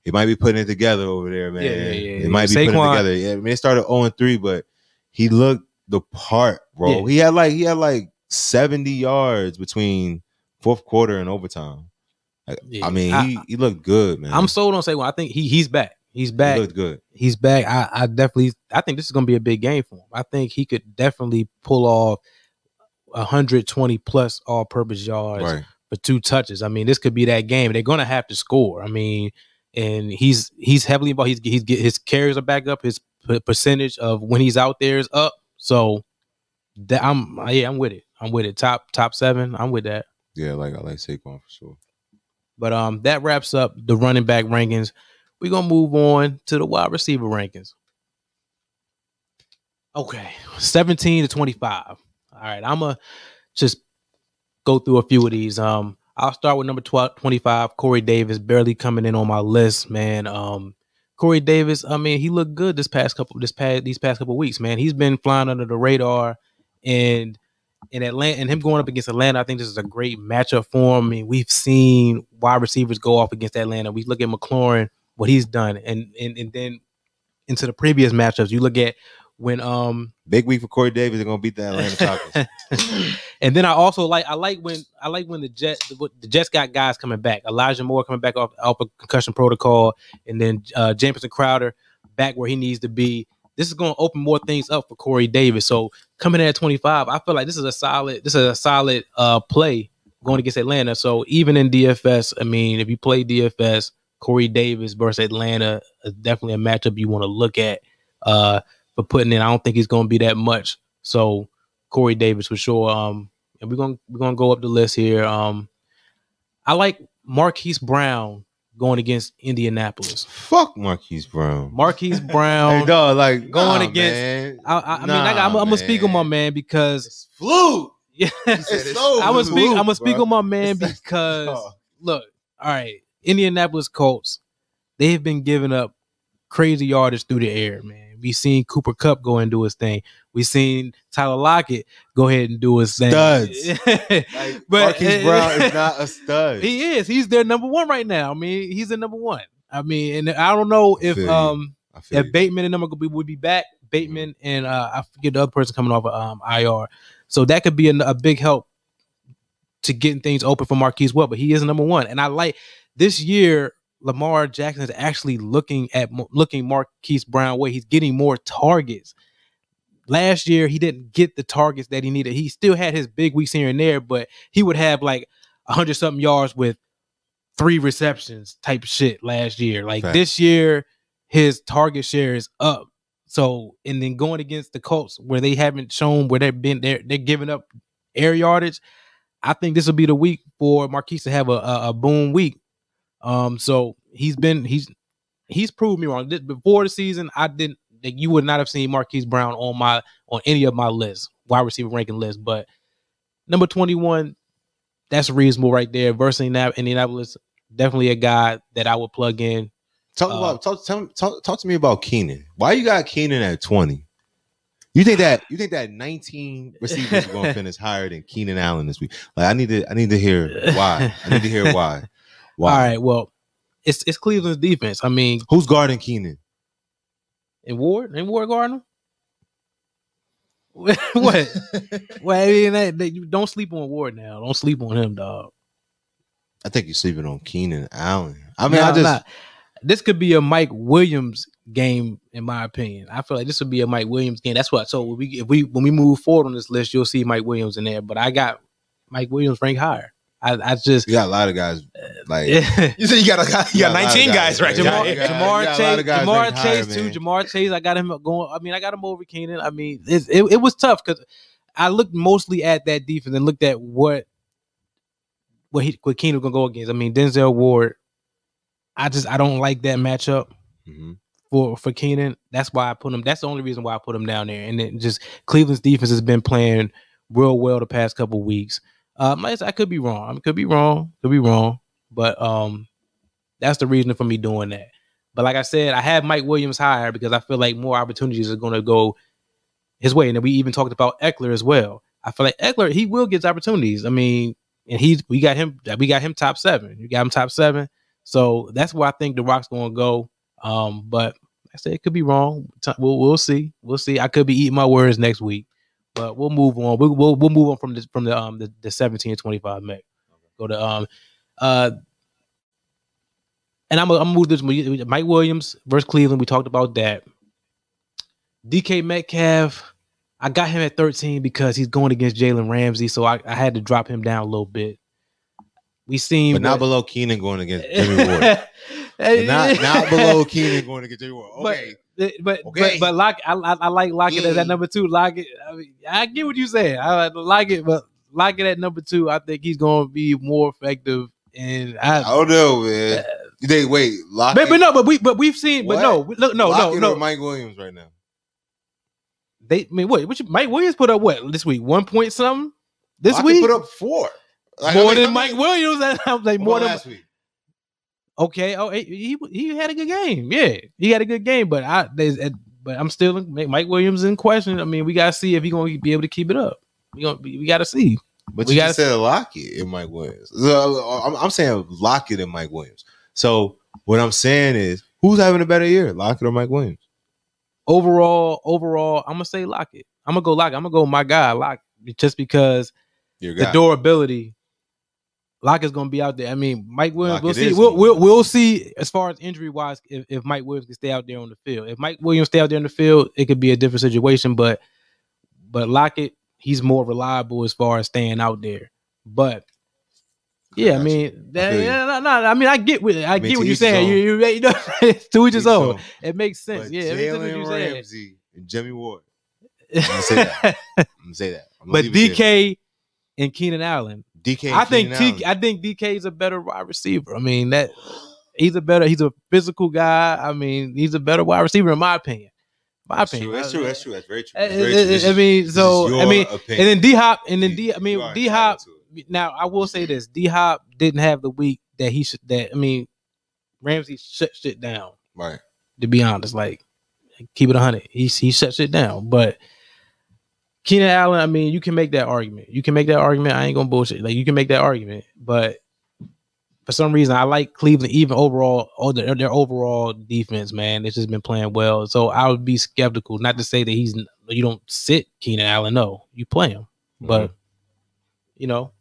he might be putting it together over there, man. Yeah, yeah, yeah, He might be putting it together. Yeah, I mean, it started 0 3, but he looked the part, bro. Yeah. He had like he had like 70 yards between fourth quarter and overtime. Like, Yeah. I mean, I- he he looked good, man. I'm sold on Saquon. I think he he's back. He's back. he looked good. He's back. I, I definitely. I think this is gonna be a big game for him. I think he could definitely pull off 120 plus all-purpose yards Right. for two touches. I mean, this could be that game. They're gonna have to score. I mean, and he's he's heavily involved. He's he's get his carries are back up. His p- percentage of when he's out there is up. So that I'm yeah, I'm with it. I'm with it. Top top seven. I'm with that. Yeah, like I like Saquon for sure. But um, that wraps up the running back rankings. We're gonna move on to the wide receiver rankings. Okay, 17 to 25. All right, I'm gonna just go through a few of these. Um, I'll start with number 12, 25, Corey Davis, barely coming in on my list, man. Um, Corey Davis, I mean, he looked good this past couple this past these past couple weeks, man. He's been flying under the radar and in Atlanta and him going up against Atlanta, I think this is a great matchup for him. I mean, we've seen wide receivers go off against Atlanta. We look at McLaurin, what he's done, and and and then into the previous matchups, you look at when um Big week for Corey Davis. They're gonna beat the Atlanta Falcons. and then I also like I like when I like when the Jets the, the Jets got guys coming back. Elijah Moore coming back off off a concussion protocol, and then uh, Jamison Crowder back where he needs to be. This is going to open more things up for Corey Davis. So coming in at 25, I feel like this is a solid this is a solid uh play going against Atlanta. So even in DFS, I mean, if you play DFS, Corey Davis versus Atlanta is definitely a matchup you want to look at uh for putting in. I don't think he's going to be that much. So Corey Davis for sure. Um, and we're gonna we're gonna go up the list here. Um, I like Marquise Brown going against Indianapolis. Fuck Marquise Brown. Marquise Hey, Brown. dog, like going nah, against- man. I, I, I mean, Nah, I, I'm, I'm gonna speak on my man. man because It's flu. yeah, It's so I'm gonna speak. I'm gonna speak on my man It's- because Oh. look, all right, Indianapolis Colts, they have been giving up crazy yardage through the air, man. We seen Cooper Kupp go and do his thing. We seen Tyler Lockett go ahead and do his thing. Studs. but Like, Marquise Brown is not a stud. he is. He's their number one right now. I mean, he's the number one. I mean, and I don't know if um if you. Bateman and them are gonna be would be back. Bateman and uh I forget the other person coming off of um IR. So that could be a, a big help to getting things open for Marquise Well, but he is number one. And I like this year, Lamar Jackson is actually looking at looking Marquise Brown way. He's getting more targets. Last year, he didn't get the targets that he needed. He still had his big weeks here and there, but he would have like a hundred something yards with three receptions type shit last year. Like Fact. this year, his target share is up. So and then going against the Colts where they haven't shown where they've been they're they're giving up air yardage. I think this will be the week for Marquise to have a, a, a boom week. Um, so he's been he's he's proved me wrong. Before the season, I didn't you would not have seen Marquise Brown on my on any of my lists, wide receiver ranking list. But number 21, that's reasonable right there. Versus Indiana- Indianapolis, definitely a guy that I would plug in. Talk Uh, about talk, tell, talk talk to me about Keenan. Why you got Keenan at twenty? You think that you think that nineteen receivers are going to finish higher than Keenan Allen this week? Like I need to I need to hear why. I need to hear why. Why? All right, well, it's it's Cleveland's defense. I mean, Who's guarding Keenan? and Ward and Ward Gardner. what? well, I mean, that, that- you don't sleep on Ward now. Don't sleep on him, dog. I think you're sleeping on Keenan Allen. I mean, Nah, I just nah. this could be a Mike Williams game, in my opinion. I feel like this would be a Mike Williams game. That's what. So we if we when we move forward on this list, you'll see Mike Williams in there. But I got Mike Williams ranked higher. I, I just you got a lot of guys like Ja'Marr, You said you got a, you Yeah, got a lot of 19 guys, guys, right. Ja'Marr- Ja'Marr, Ja'Marr you got a lot Chase, Ja'Marr Chase too. man. Ja'Marr Chase, I got him going. I mean, I got him over Keenan. I mean, it's, it it was tough because I looked mostly at that defense and looked at what what he what Keenan was gonna go against. I mean, Denzel Ward. I just I don't like that matchup Mhm. for for Keenan. That's why I put him. That's the only reason why I put him down there. And then just Cleveland's defense has been playing real well the past couple weeks. Um, I I could be wrong. I could be wrong. Could be wrong. But um, that's the reason for me doing that. But like I said, I have Mike Williams higher because I feel like more opportunities are going to go his way. And we even talked about Ekeler as well. I feel like Ekeler he will get opportunities. I mean, and he's we got him we got him top seven. You got him top seven. So that's where I think the Rock's going to go. Um, but I said it could be wrong. We'll we'll see. We'll see. I could be eating my words next week, but we'll move on. We'll we'll, we'll move on from the from the um the, the seventeen and twenty five May. Go to um uh. And I'm gonna move this Mike Williams versus Cleveland. We talked about that. DK Metcalf, I got him at 13 because he's going against Jalen Ramsey, so I, I had to drop him down a little bit. We seen but not what- below Keenan going against Jimmy Ward. Not not below Keenan going against Jimmy Ward. Okay, But Okay. but but Lock, I, I I like Lockett as that Mm. number two. Lockett, I mean, I get what you saying. I like it, but Lockett at number two, I think he's going to be more effective. And I I, don't know, man. You think wait, lock but, but no, but we but we've seen, but no, look, no, no, no. Mike Williams right now. They, I mean, what? what you, Mike Williams put up what this week? One point something. This Lockett week put up four. Like, more I mean, than how Mike Williams. I'm like more than last week. Okay. Oh, he, he had a good game. Yeah, he had a good game. But I, uh, but I'm still Mike Williams in question. I mean, we gotta see if he gonna be able to keep it up. We gonna we gotta see. But We you gotta- just said Lockett and Mike Williams. So, I'm, I'm saying Lockett and Mike Williams. So what I'm saying is, who's having a better year, Lockett or Mike Williams? Overall, overall, I'm gonna say Lockett. I'm gonna go Lockett. I'm gonna go my guy Lock just because the durability. Lockett's gonna be out there. I mean, Mike Williams. we'll see. We'll, we'll we'll see as far as injury wise if, if Mike Williams can stay out there on the field. If Mike Williams stay out there on the field, it could be a different situation. But but Lockett, he's more reliable as far as staying out there. But yeah, I, got mean, that, yeah, no, no, I mean, I get what I, mean, get what you're saying. You, you, you know, to each his own. own. It makes sense. But yeah, it Jalen. Ramsey and Jimmy Ward. gonna say that. I'm gonna say that. I'm gonna but it there. DK and Keenan Allen, DK, I think T. I think DK is a better wide receiver. I mean that he's a better. He's a physical guy. I mean he's a better wide receiver in my opinion. My That's opinion. true. That's true. That's true. That's very true. I, That's very true. This I mean, so I mean, opinion. and then D Hop, and then D. I mean D Hop. entitled to it. Now I will say this: D Hop didn't have the week that he should. That I mean, Ramsey shut shit down. Right. To be honest, like keep it hundred. He he shuts it down. But Keenan Allen, I mean, you can make that argument. You can make that argument. I ain't gonna bullshit. Like you can make that argument, but for some reason, I like Cleveland even overall. Oh, their, their overall defense, man, it's just been playing well. So I would be skeptical. Not to say that he's you don't sit Keenan Allen. No, you play him, but you know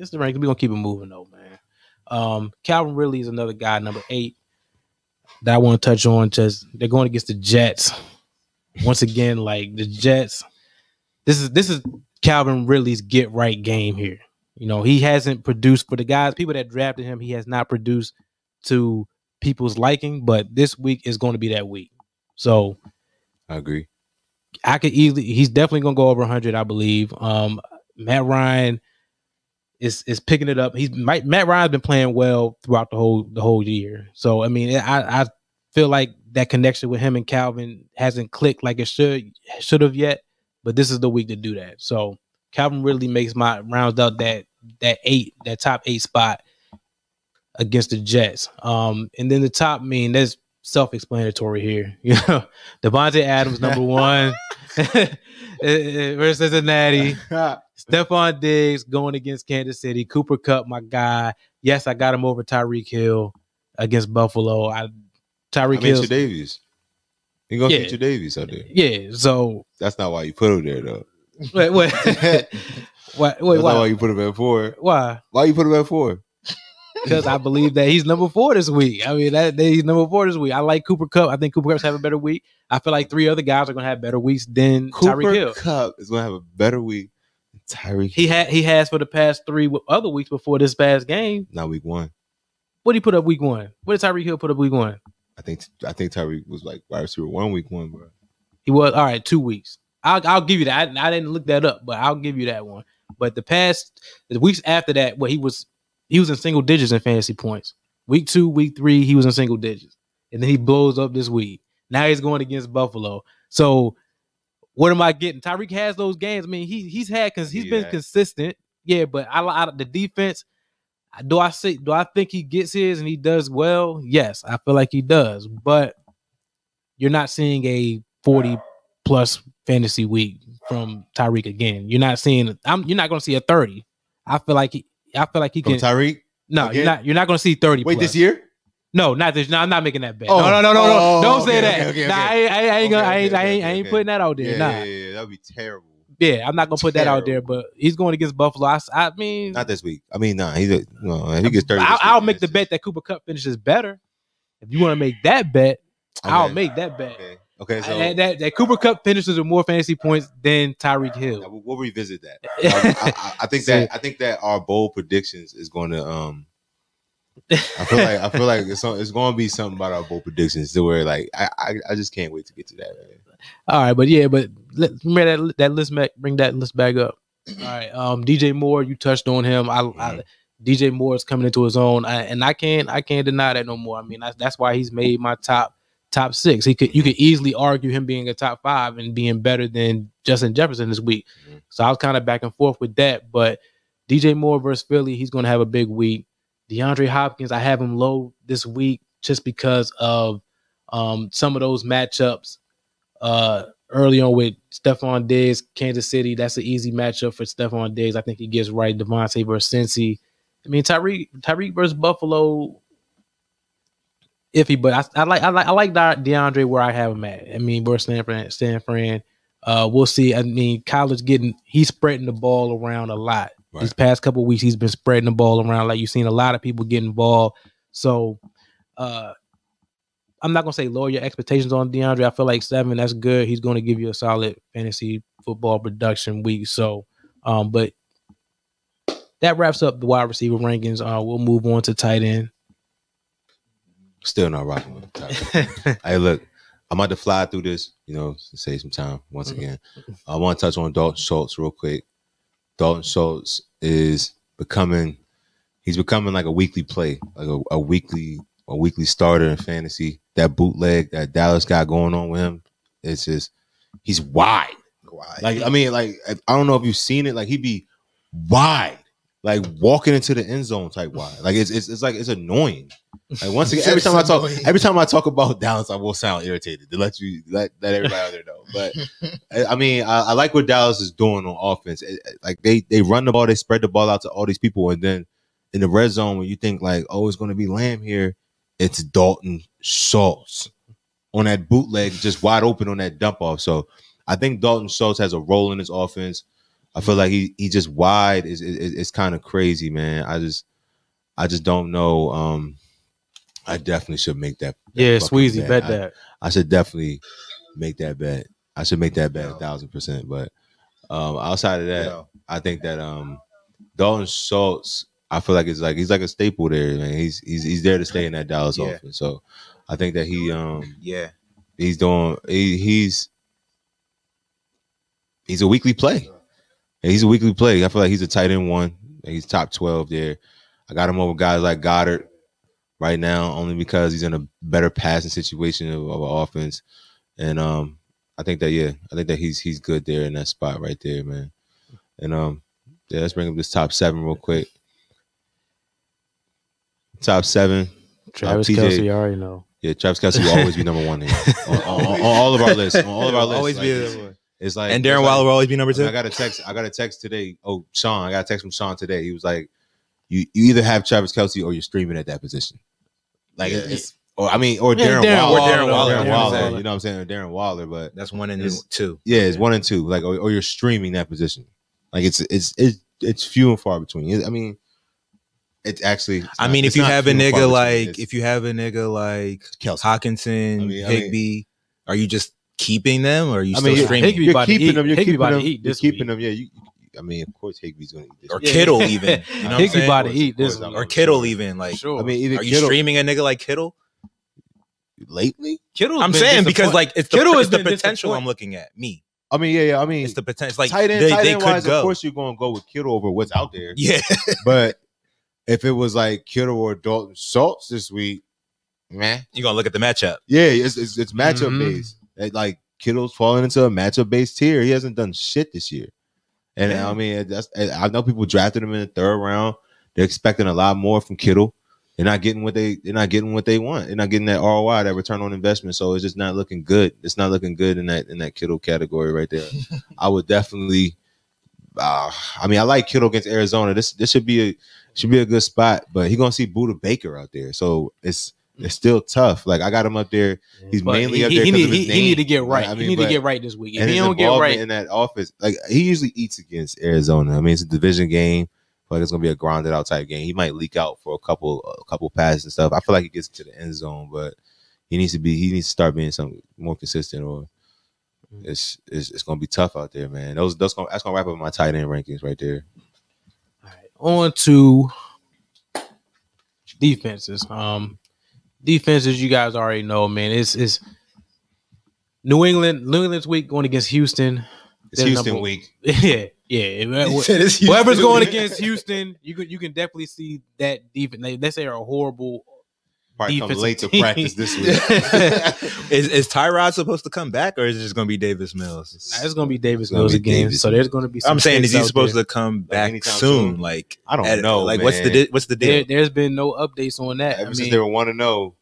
it's the rank. We're gonna keep it moving though, man. Um, Calvin Ridley is another guy, number eight, that I want to touch on. Just they're going against the Jets once again. Like the Jets, this is this is Calvin Ridley's get right game here. You know, he hasn't produced for the guys, people that drafted him. He has not produced to people's liking, but this week is going to be that week. So I agree. I could easily. He's definitely gonna go over 100, I believe. Um, Matt Ryan is is picking it up. He's Matt Ryan's been playing well throughout the whole the whole year. So I mean, I I feel like that connection with him and Calvin hasn't clicked like it should should have yet. But this is the week to do that. So Calvin really makes my rounds out that that eight that top eight spot against the Jets. Um, and then the top I mean that's self-explanatory here. You know, Davante Adams number one versus Cincinnati. Stefon Diggs going against Kansas City. Cooper Kupp, my guy. Yes, I got him over Tyreek Hill against Buffalo. I I Tyreek mean, Hill. Davies. You gonna Yeah. feature Davies out there? Yeah. So That's not why you put him there though. wait, wait, That's wait, why why? you put him at four. Why? Why you put him at four? Because I believe that he's number four this week. I mean, that that he's number four this week. I like Cooper Kupp. I think Cooper Kupp's have a better week. I feel like three other guys are gonna have better weeks than Cooper Tyreek Hill. Cooper Kupp is gonna have a better week. than Tyreek. He had he has for the past three other weeks before this past game. not week one. What did he put up week one? What did Tyreek Hill put up week one? I think I think Tyreek was like wide receiver one week one, bro. He was all right. Two weeks. I'll I'll give you that. I, I didn't look that up, but I'll give you that one. But the past the weeks after that, well, he was he was in single digits in fantasy points. Week two, week three, he was in single digits, and then he blows up this week. Now he's going against Buffalo. So what am I getting? Tyreek has those games. I mean, he he's had because he's been consistent. Yeah, but I like the defense. Do I say? Do I think he gets his and he does well? Yes, I feel like he does. But you're not seeing a 40 plus fantasy week from Tyreek again. You're not seeing. I'm. You're not going to see a 30. I feel like he. I feel like he From can. Tyreek. no, again? you're not. You're not going to see 30. Wait, plus. this year? No, not this. No, I'm not making that bet. Oh. no, no, no, no, no. Oh, Don't okay, say that. okay, nah, okay. I ain't, I ain't gonna. I ain't, I ain't, I ain't putting that out there. Yeah, nah. yeah, yeah, that'd be terrible. Yeah, I'm not gonna put that out there, but he's going against Buffalo. I mean, Not this week. I mean, nah, he's a, no, he gets thirty. I'll, I'll make the bet that Cooper Kupp finishes better. If you want to make that bet, I'll make that bet. Okay, okay, so that, that, that Cooper Kupp finishes with more fantasy points than Tyreek Hill. we'll, we'll revisit that. I, I, I think that I think that our bold predictions is going to um. I feel like I feel like it's it's going to be something about our bold predictions to where like I, I I just can't wait to get to that. Man. All right, but yeah, but let, that that list back. Bring that list back up. All right, um, DJ Moore, you touched on him. I, I DJ Moore is coming into his own, I, and I can't I can't deny that no more. I mean, that's that's why he's made my top top six. He could you could easily argue him being a top five and being better than Justin Jefferson this week. Mhm. So I was kind of back and forth with that, but DJ Moore versus Philly, he's going to have a big week. DeAndre Hopkins, I have him low this week just because of um, some of those matchups uh, early on with Stefon Diggs, Kansas City. That's an easy matchup for Stefon Diggs. I think he gets right. Davante versus Cincy. I mean Tyreek Tyreek versus Buffalo. Iffy, but I, I like I like I like DeAndre where I have him at. I mean versus. San Fran. Uh, we'll see. I mean, college getting he's spreading the ball around a lot. Right. These past couple weeks, he's been spreading the ball around. Like you've seen a lot of people get involved. So, uh, I'm not gonna say lower your expectations on DeAndre. I feel like seven, that's good. He's going to give you a solid fantasy football production week. So, um, but that wraps up the wide receiver rankings. Uh, we'll move on to tight end. Still not rocking with the Tyreek. Hey, look, I'm about to fly through this, you know, to save some time once again. I want to touch on Dalton Schultz real quick. Dalton Schultz is becoming, he's becoming like a weekly play, like a, a weekly, a weekly starter in fantasy. That bootleg that Dallas got going on with him, it's just, he's wide. Like, I mean, like, I don't know if you've seen it. Like, he'd be wide. Like walking into the end zone type wide. Like it's it's, it's like it's annoying. Like once again, every time I talk, every time I talk about Dallas, I will sound irritated to let you let let everybody out there know. But I- mean, I, I like what Dallas is doing on offense. It- like they they run the ball, they spread the ball out to all these people, and then in the red zone, when you think like, oh, it's going to be Lamb here, it's Dalton Schultz on that bootleg, just wide open on that dump off. So I think Dalton Schultz has a role in his offense. I feel like he he just wide is is, is kind of crazy, man. I just I just don't know. Um, I definitely should make that. that Yeah, fucking Sweezy, bet I- that. I should definitely make that bet. I should make that bet a thousand percent. But um, outside of that, Yeah. I think that um, Dalton Schultz, I feel like it's like he's like a staple there, man. He's he's he's there to stay in that Dallas Yeah. offense. So I think that he um Yeah. he's doing he, he's he's a weekly play. He's a weekly play. I feel like he's a tight end one. He's top twelve there. I got him over guys like Goedert right now, only because he's in a better passing situation of, of an offense. And um, I think that yeah, I think that he's he's good there in that spot right there, man. And um, yeah, let's bring up this top seven real quick. Top seven. Travis TJ. Kelce, you already know. Yeah, Travis Kelce will always be number one here. on, on- on all of our lists. On all of our lists. Always like, be it's, the one. it's like And it's Darren like- Waller will always be number two. I got a text. I got a text today. Oh, Sean, I got a text from Sean today. He was like, "You you either have Travis Kelce or you're streaming at that position." Like Yeah. it's, or I mean, or Yeah, Darren, Darren Waller, Waller, Darren Waller, Darren Darren Waller, Waller. You know what I'm saying? Or Darren Waller, but That's one and two. yeah, it's one and two. Like or, or you're streaming that position. Like it's it's it's it's few and far between. It- I mean, it's actually. it's I not- mean, if you have a few and far nigga like, It's if you have a nigga like Kelce. Hockenson, I mean- I mean- Higbee, are you just keeping them or are you I still mean, you're- streaming? Higbee You're keeping eat- them. You're Higbee keeping them. eat You're keeping week. them. Yeah. You, I mean, of course, Higbee's gonna eat this. or week. Kittle even. You know what I'm Higbee saying? about to eat this I'm week. or sure. Kittle even like Sure. I mean, either are you Kittle, streaming a nigga like Kittle? lately. Kittle's I'm saying because like it's the, Kittle has it's the potential I'm looking at. Me. I mean, yeah, yeah. I mean, It's the potential like tight end, they, tight they end could wise, go. of course, you're going to go with Kittle over what's out there. Yeah. But if it was like Kittle or Dalton Schultz this week, man, You're gonna look at the matchup. yeah, it's it's, it's matchup Mhm. based. Like Kittle's falling into a matchup based tier. He hasn't done shit this year, and Yeah. I mean, that's I know people drafted him in the third round. They're expecting a lot more from Kittle. They're not getting what they they're not getting what they want. They're not getting that ROI, that return on investment. So it's just not looking good. It's not looking good in that in that Kittle category right there. I would definitely. Uh, I mean, I like Kittle against Arizona. This this should be a should be a good spot, but he gonna see Budda Baker out there, so it's it's still tough. Like I got him up there, He's But mainly he, up there he 'cause need of his he, he need to get right. I mean, he need but- to get right this week. If and he his don't get right, in that office. Like he usually eats against Arizona. I mean, it's a division game. But it's gonna be a grounded out type game. He might leak out for a couple a couple passes and stuff. I feel like he gets to the end zone, but he needs to be he needs to start being some more consistent or it's it's, it's gonna be tough out there, man. Those those gonna, that's gonna wrap up my tight end rankings right there. All right, on to defenses. Um, defenses, you guys already know, man. It's it's New England. New England's week going against Houston. It's They're Houston number- week. Yeah, yeah. Uh, it's Whoever's going against Houston, you can you can definitely see that defense. They, they say are a horrible. Probably come Defensive late to practice this week. Is is Tyrod supposed to come back or is it just gonna be Davis Mills? Nah, it's going to be Davis It's Mills be again. Davis So there's going to be. Some I'm saying, is he supposed there. to come back anytime soon? soon? Like I don't at- know, Like what's the man. di- what's the There, deal? there's been no updates on that. I Ever since they were want to know,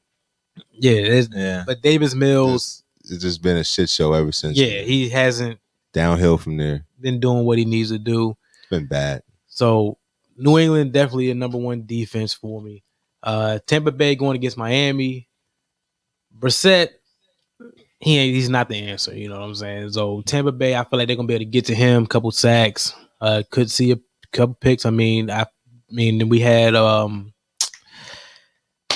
yeah, Yeah. but Davis Mills, it's, it's just been a shit show ever since. yeah, he hasn't downhill from there. been doing what he needs to do. It's been bad. So New England definitely a number one defense for me. Uh Tampa Bay going against Miami. Brissett, he ain't he's not the answer, you know what I'm saying? So Tampa Bay, I feel like they're gonna be able to get to him, a couple sacks, uh could see a couple picks. I mean, I mean we had um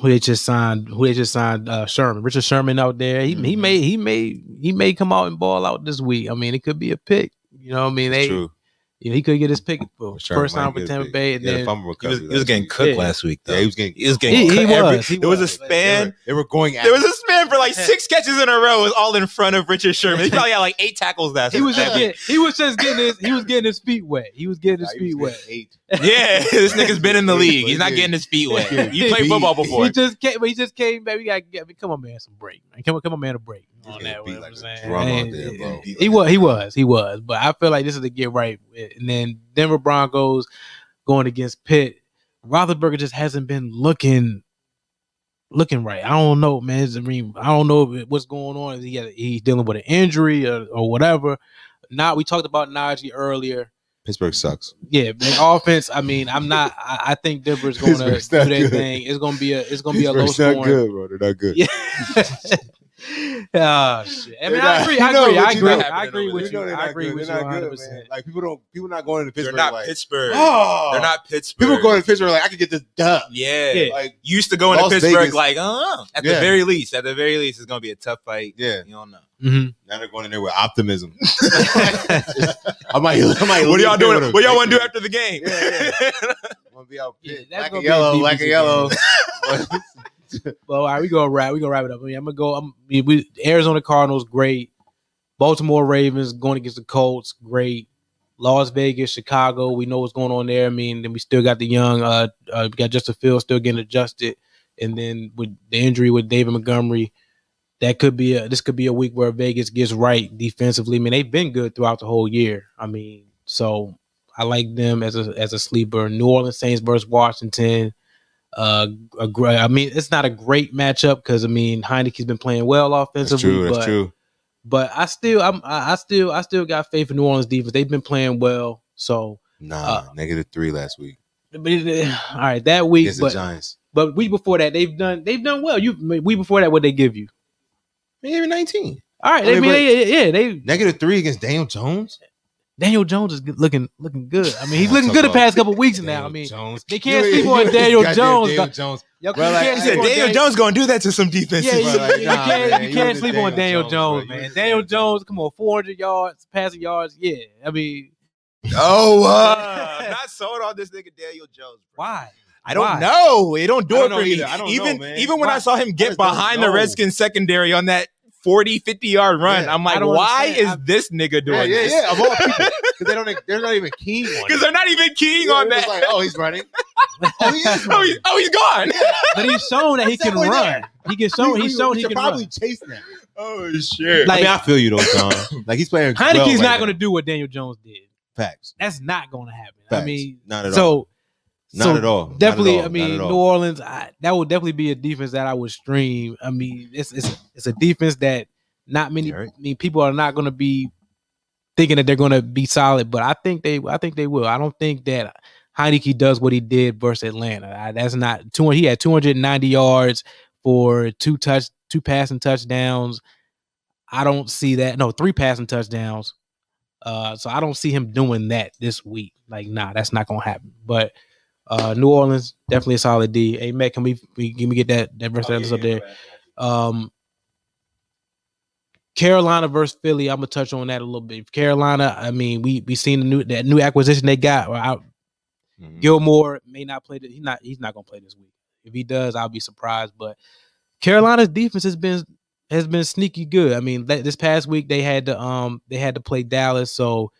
who they just signed who they just signed uh Sherman, Richard Sherman out there. He he Mhm. may he may he may come out and ball out this week. I mean, it could be a pick. You know what I mean? They True. You know, he could get his pick for Sherman first time with Tampa Bay, and yeah, the then fumble He was, he was getting week. cooked Yeah. last week though. Yeah, he was getting. He was getting He- he cooked every- was, he there was a was. They span. were, they were going at. There was a span for like six catches in a row. It was all in front of Richard Sherman. He probably had like eight tackles that. he was just getting he was just getting his he was getting his feet wet. He was getting his Nah, feet wet. eight. Yeah, this nigga's been in the league. He's not getting his feet wet. You played football before. He just came. He just came back. We got get. Come on, man, some break. Man. Come on, come on, man, a break He's on that. beat like a saying. drum out And- there, bro. He was, he was, he was. But I feel like this is to get right. And then Denver Broncos, going against Pitt. Roethlisberger just hasn't been looking looking right. I don't know, man. I mean, I don't know what's going on. He got, he's dealing with an injury or, or whatever. Now we talked about Najee earlier. Pittsburgh sucks. Yeah, man. Offense. I mean, I'm not. I, I think Denver's going to do Pittsburgh's not their good. thing. It's going to be a. It's going to be a low Pittsburgh's not good, bro. They're not good. Yeah. oh shit. I mean, They're I agree. you I agree. I what you agree. I agree with you. I agree with you 100. good, percent. Like people don't people not going to Pittsburgh. They're not like, Pittsburgh. Oh, They're not Pittsburgh. People going to Pittsburgh like I could get this dub. Yeah. Yeah. Like You used to go into Las Pittsburgh Vegas. like, uh, at the very least, at the very least, it's gonna be a tough fight. yeah, You don't know. hmm now they're going in there with optimism. I might, I might. what are y'all doing? What y'all want to do after the game? Yeah, I'm gonna be out Yeah, pit. that's black and a yellow, black and yellow. Well, all right, we gonna wrap. We gonna wrap it up. I mean, I'm gonna go. I'm we, we Arizona Cardinals, great. Baltimore Ravens going against the Colts, great. Las Vegas, Chicago, we know what's going on there. I mean, then we still got the young. Uh, uh we got Justin Fields still getting adjusted, and then with the injury with David Montgomery, that could be a. This could be a week where Vegas gets right defensively. I mean, they've been good throughout the whole year. I mean, so I like them as a as a sleeper. New Orleans Saints versus Washington. Uh, a great. I mean, it's not a great matchup because I mean Heinicke's been playing well offensively. That's true. That's but true. but I still, I'm, I I still, I still got faith in New Orleans defense. They've been playing well, so. Nah, uh, negative three last week But all right, that week, against the but Giants. but week before that, they've done they've done well. You week before that, what they give you? Maybe nineteen. All right, I I mean, mean, they, yeah, they Negative three against Daniel Jones. Daniel Jones is looking looking good. I mean, he's looking good the past couple weeks now. I mean, Jones. they can't You- sleep on Daniel Jones. Daniel Jones. y'all Bro, like, can't I He sleep said Daniel Daniel- Jones gonna do that to some defenses. Yeah, you, Bro, like, you nah, can't man, you you can't sleep Daniel on Daniel Jones, Jones, man. Daniel Daniel Jones, come on, 400 yards, passing yards. Yeah, I mean, oh, uh, I'm not sold on this nigga Daniel Jones. bro. why? I don't Why? know. It don't do I it don't know for me. either. I don't even know, man. even when Why? I saw him get behind the know. Redskins secondary on that 40, 50 yard run, Yeah. I'm like, why understand. is I- this nigga doing Yeah, yeah, this? yeah. Of all people, because they don't. They're not even keen on Because they're not even keying Yeah, on it's that. Like, oh, he's running. Oh, he is oh, he's, oh, he's gone. But he's shown that he can run. there. He can show. He's we- shown we he should can probably run. chase now. Oh shit. Like- I mean, I feel you though, Tom. Like he's playing. Heinicke's well not right going to do what Daniel Jones did. facts. That's not going to happen. I mean, not at all. so Not so at all. Definitely, all. I mean. New Orleans. I, that would definitely be a defense that I would stream. I mean, it's it's it's a defense that not many. I mean, people are not going to be thinking that they're going to be solid, but I think they. I think they will. I don't think that Heinicke does what he did versus Atlanta. I, that's not two. He had 290 yards for two touch, two passing touchdowns. I don't see that. No, three passing touchdowns. Uh, so I don't see him doing that this week. Like, nah, that's not gonna happen. But uh, New Orleans definitely a solid D. Hey, Matt, can we, we can we get that that rest of us up there? Um, Carolina versus Philly. I'm gonna touch on that a little bit. Carolina. I mean, we we seen the new that new acquisition they got. Mhm. Gilmore may not play. He's not. He's not gonna play this week. If he does, I'll be surprised. But Carolina's defense has been has been sneaky good. I mean, th- this past week they had to um they had to play Dallas, so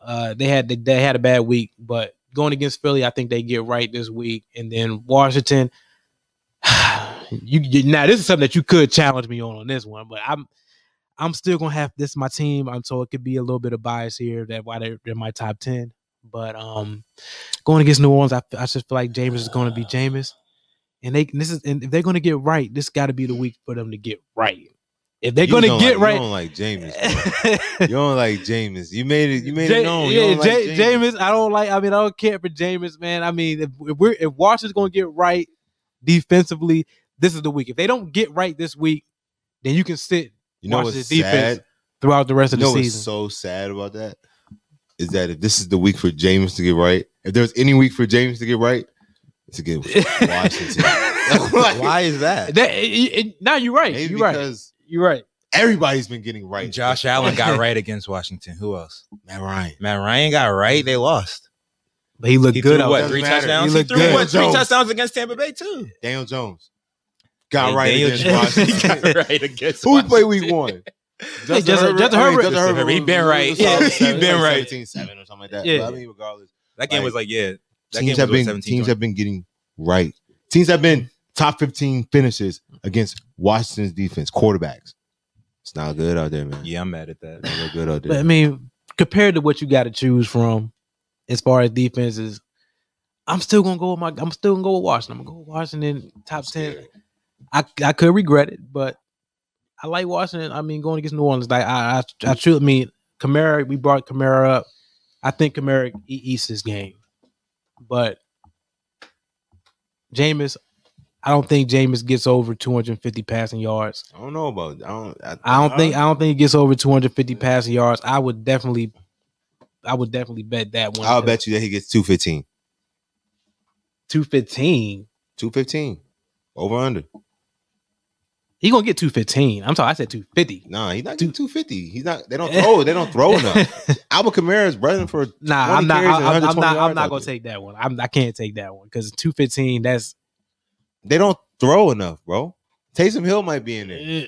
uh they had to, they had a bad week. But going against Philly, I think they get right this week. And then Washington, you, you now this is something that you could challenge me on on this one, but I'm I'm still gonna have this my team. I'm so it could be a little bit of bias here that why they're, they're my top ten. But um, going against New Orleans, I, I just feel like Jameis is going to be Jameis, and they this is and if they're going to get right, this got to be the week for them to get right. If they're You to get like, right, You don't like Jameis. you don't like Jameis. You made it. You made Ja- it known. Yeah, like Ja- Jameis. Jameis. I don't like. I mean, I don't care for Jameis, man. I mean, if, if we're if Washington's going to get right defensively, this is the week. If they don't get right this week, then you can sit You know Washington's defense sad? throughout the rest You of know the what's season. so sad about that is that if this is the week for Jameis to get right, if there's any week for Jameis to get right, it's to get Washington. Like, Why is that? That, it, it, now you're right. Maybe You're right. Because You're right. everybody's been getting right. Josh Allen got right against Washington. Who else? Matt Ryan. Matt Ryan got right. They lost. But he looked He good. threw what? Three matter. touchdowns. He He, looked threw good. what? Three Jones. touchdowns against Tampa Bay too. Daniel Jones got Hey, right Daniel against Jones- he Washington. got right against Who Washington. played week one? Justin- Justin Herbert. Justin Herbert. He been right. Yeah, he been right. 17 or something like that. Yeah. But I mean, regardless, That game Like, was like yeah. That teams game have was been 17 teams have been getting right. Teams have been top 15 finishes against Washington's defense, quarterbacks. It's not good out there, man. Yeah, I'm mad at that. It's not good out But I mean, compared to what you got to choose from as far as defenses, I'm still gonna go with my. I'm still gonna go with Washington. I'm gonna go with Washington top ten. I I could regret it, but I like Washington. I mean, going against New Orleans, like I I, I truly mean Kamara. We brought Kamara up. I think Kamara e- eats this game, but Jameis. I don't think Jameis gets over 250 passing yards. I don't know about. I don't. I, I don't think I don't think he gets over 250 passing yards. I would definitely, I would definitely bet that one. I'll bet you that he gets 215. 215. 215. Over under. He gonna get 215. I'm sorry, I said 250. Nah, he's not getting 250. He's not. They don't throw. they don't throw enough. Alvin Kamara is running for. Nah, I'm not. I'm, I'm not. I'm not gonna there. take that one. I'm, I can't take that one because 215. That's They don't throw enough, bro. Taysom Hill might be in there.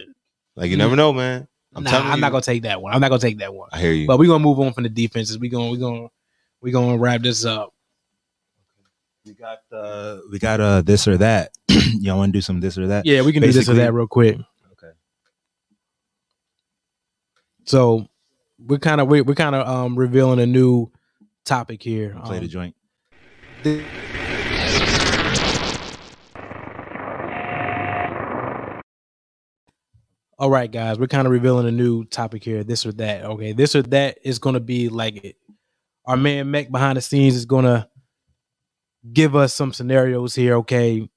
Like you never know, man. I'm nah. telling I'm you. not gonna take that one. I'm not gonna take that one. I hear you. But we're gonna move on from the defenses. We gonna we gonna we gonna wrap this up. We got uh we got uh this or that. Y'all want to do some this or that? Yeah, we can do this or that real quick. Okay. So we're kind of we're, we're kind of um revealing a new topic here. Play the Um, joint. All right, guys, we're kind of revealing a new topic here. This or that. Okay, this or that is going to be like it. Our man Mech behind the scenes is going to give us some scenarios here. Okay,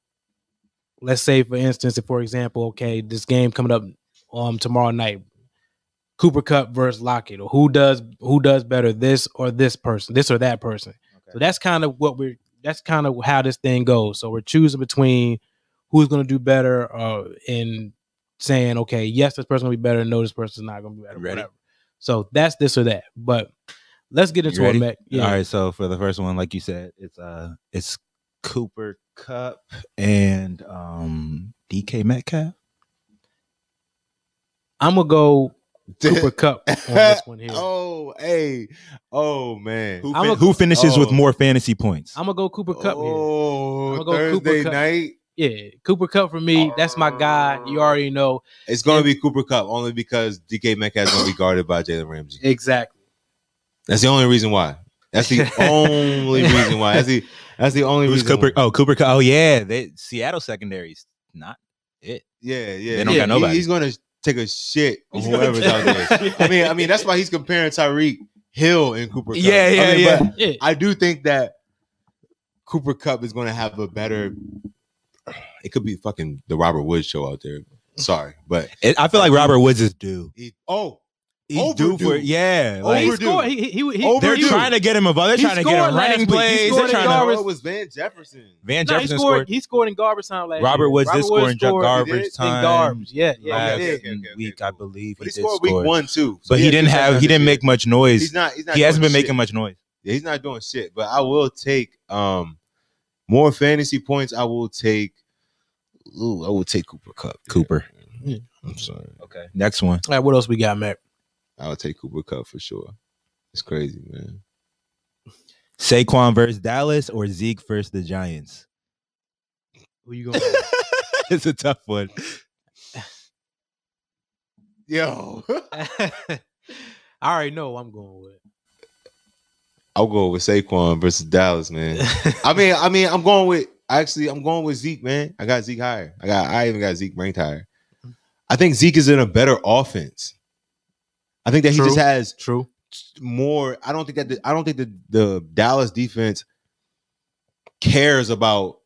let's say for instance, if for example, okay, this game coming up um tomorrow night, Cooper Kupp versus Lockett, or who does who does better, this or this person, this or that person. So that's kind of what we're. That's kind of how this thing goes. So we're choosing between who's going to do better, uh, in saying, okay, yes, this person will be better, no, this person's not going to be better. Ready? Whatever. So that's this or that. But let's get into it. Mac. Yeah. All right, so for the first one, like you said, it's uh it's Cooper Kupp and um DK Metcalf. I'm gonna go Cooper Kupp on this one here. oh, hey, oh man. Who, fin- a- who finishes with oh. more fantasy points? I'm gonna go Cooper Kupp. Oh, I'ma go Cooper Thursday Kupp. Night. Yeah, Cooper Kupp for me. That's my guy. You oh. already know It's going to be Cooper Kupp only because DK Metcalf is going to be guarded by Jalen Ramsey. exactly. That's the only reason why. That's the only reason why. That's the that's the only Who's reason. Cooper? why. Oh, Cooper Kupp. Oh yeah, they, Seattle secondary's not it. Yeah, yeah. They don't yeah. got nobody. He- he's going to take a shit on whoever's out there. I mean, I mean that's why he's comparing Tyreek Hill and Cooper. Kupp. Yeah, yeah, I mean, yeah. but Yeah. I do think that Cooper Kupp is going to have a better. It could be fucking the Robert Woods show out there. Sorry, but It- I feel like Robert Woods is due. he, oh, He's due for yeah. He Like, Overdue. scored. He, he, he, he, they're he- trying to get him involved. They're trying to get scored him last running week. He plays. They're in trying garbage. to. it was Van Jefferson. Van No, he Jefferson scored. scored. He scored in garbage time last Robert year. Woods did score in scored garbage did? time. in garbage. Yeah, yeah. last Okay, okay, okay, okay, week, I cool. believe But he, he did scored week score. one too, So but he had didn't two have. He touchdowns didn't this make year. much noise. He's not. He's not. he hasn't doing been making much noise. Yeah, he's not doing shit. But I will take um more fantasy points. I will take. Ooh, I will take Cooper Kupp. Cooper. Hmm. I'm sorry. Okay. Next one. All right, what else we got, Mac? I would take Cooper Kupp for sure. It's crazy, man. Saquon versus Dallas or Zeke versus the Giants. Who you going? it's a tough one. Yo, I already know who I'm going with. I'll go with Saquon versus Dallas, man. I mean, I mean, I'm going with actually, I'm going with Zeke, man. I got Zeke higher. I got, I even got Zeke ranked higher. I think Zeke is in a better offense. I think that he just has True. more. I don't think that the, I don't think the the Dallas defense cares about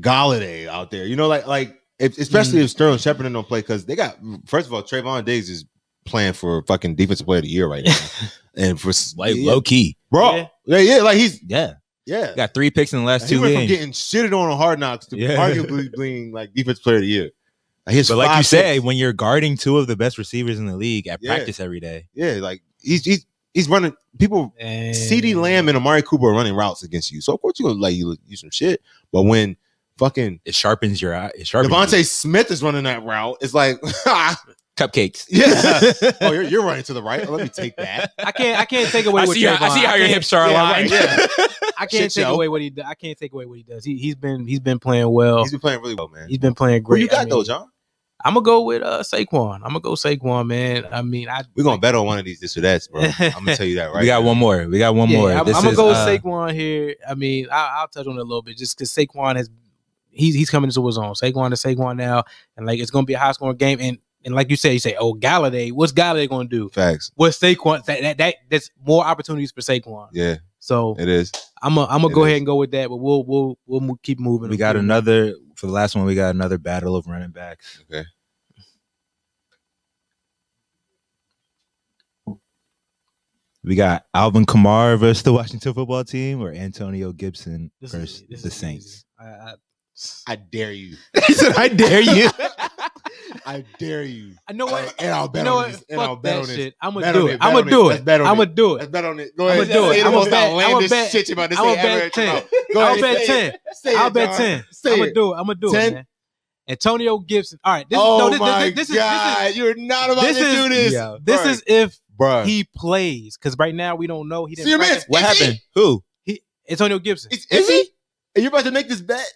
Golladay out there. You know, like like if, especially Mm. if Sterling Shepard don't play because they got first of all Trevon Diggs is playing for fucking defensive player of the year right now, and for Like yeah, low key. bro, Yeah. yeah. yeah, like he's Yeah. Yeah. Got three picks in the last he two went from getting shitted on on Hard Knocks to Yeah. arguably being like defense player of the year. Like, his But like you five say, when you're guarding two of the best receivers in the league at Yeah. practice every day, yeah, like he's he's he's running people And CeeDee Lamb and Amari Cooper are running routes against you. So of course you're gonna let you use some shit. But when fucking it sharpens your eye. It sharpens DeVonta Smith is running that route, it's like cupcakes. Yeah. oh, you're, you're running to the right. Let me take that. I can't. I can't take away. I what see, how, I see how your hips are yeah, aligned. right, yeah. I can't take show. away what he. do- I can't take away what he does. He he's been he's been playing well. He's been playing really well, man. He's been playing great. Who great. you got I though, mean, John? I'm gonna go with uh Saquon. I'm gonna go Saquon, man. I mean, I We're gonna bet on one of these this or that, bro. I'm gonna tell you that right. we got now. one more. We got one yeah, more. I'm, This I'm gonna go with uh, Saquon here. I mean, I, I'll touch on it a little bit just because Saquon has he's he's coming into his own. Saquon is Saquon now, and like it's gonna be a high scoring game. And and like you said, you say, oh Golladay, what's Golladay gonna do? Facts. What's Saquon? That, that that that's more opportunities for Saquon. Yeah, So it is. I'm gonna I'm gonna go is. ahead and go with that. But we'll we'll we'll keep moving. We got another for the last one. We got another battle of running backs. Okay. We got Alvin Kamara versus the Washington football team, or Antonio Gibson This versus this the Saints. I, I, I dare you. he said, "I dare you." I dare you. I know what. And I'll bet You know on what? this. And I'll bet that on this. shit. I'm gonna do it. it, I'm gonna do it. Let's I'm gonna do Let's it. bet on it. Go I'ma do it. Say I'ma the most bet- bet- shit you about to say I'ma bet 10. I'll bet ten. I'll bet ten. I'm gonna do it. I'm gonna do it, man. Antonio Gibson. All right. This, oh no, this, my this, this, is, god, this is you're not about this to is- do this. Yeah. this is if Bruh. he plays because right now we don't know. He didn't. See your practice. man. What Is he? happened? Who? He, Antonio Gibson. Is, is he? And you're about to make this bet,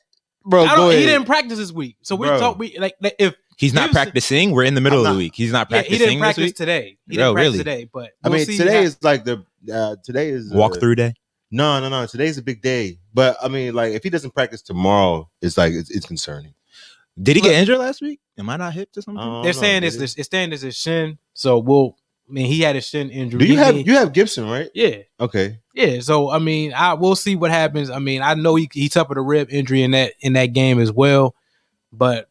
bro? I Go don't, ahead. he didn't practice this week, so we Bro. talk. We like like, if He's not Gibson- practicing. We're in the middle I'm of not- the week. He's not yeah, practicing he didn't this practice week. today. He didn't practice really? today, but I we'll mean, see today how- is like the uh, today is uh, Walk through day. No, no, no. Today's a big day, but I mean, like if he doesn't practice tomorrow, it's like it's, it's concerning. Did he Look- get injured last week? Am I not hip to something? I they're don't saying know, it's it's saying it's his shin. So we'll. I mean, he had a shin injury. Do you He- have you have Gibson right? Yeah, Okay, yeah. So I mean, I we'll see what happens. I mean, I know he he suffered a rib injury in that in that game as well, but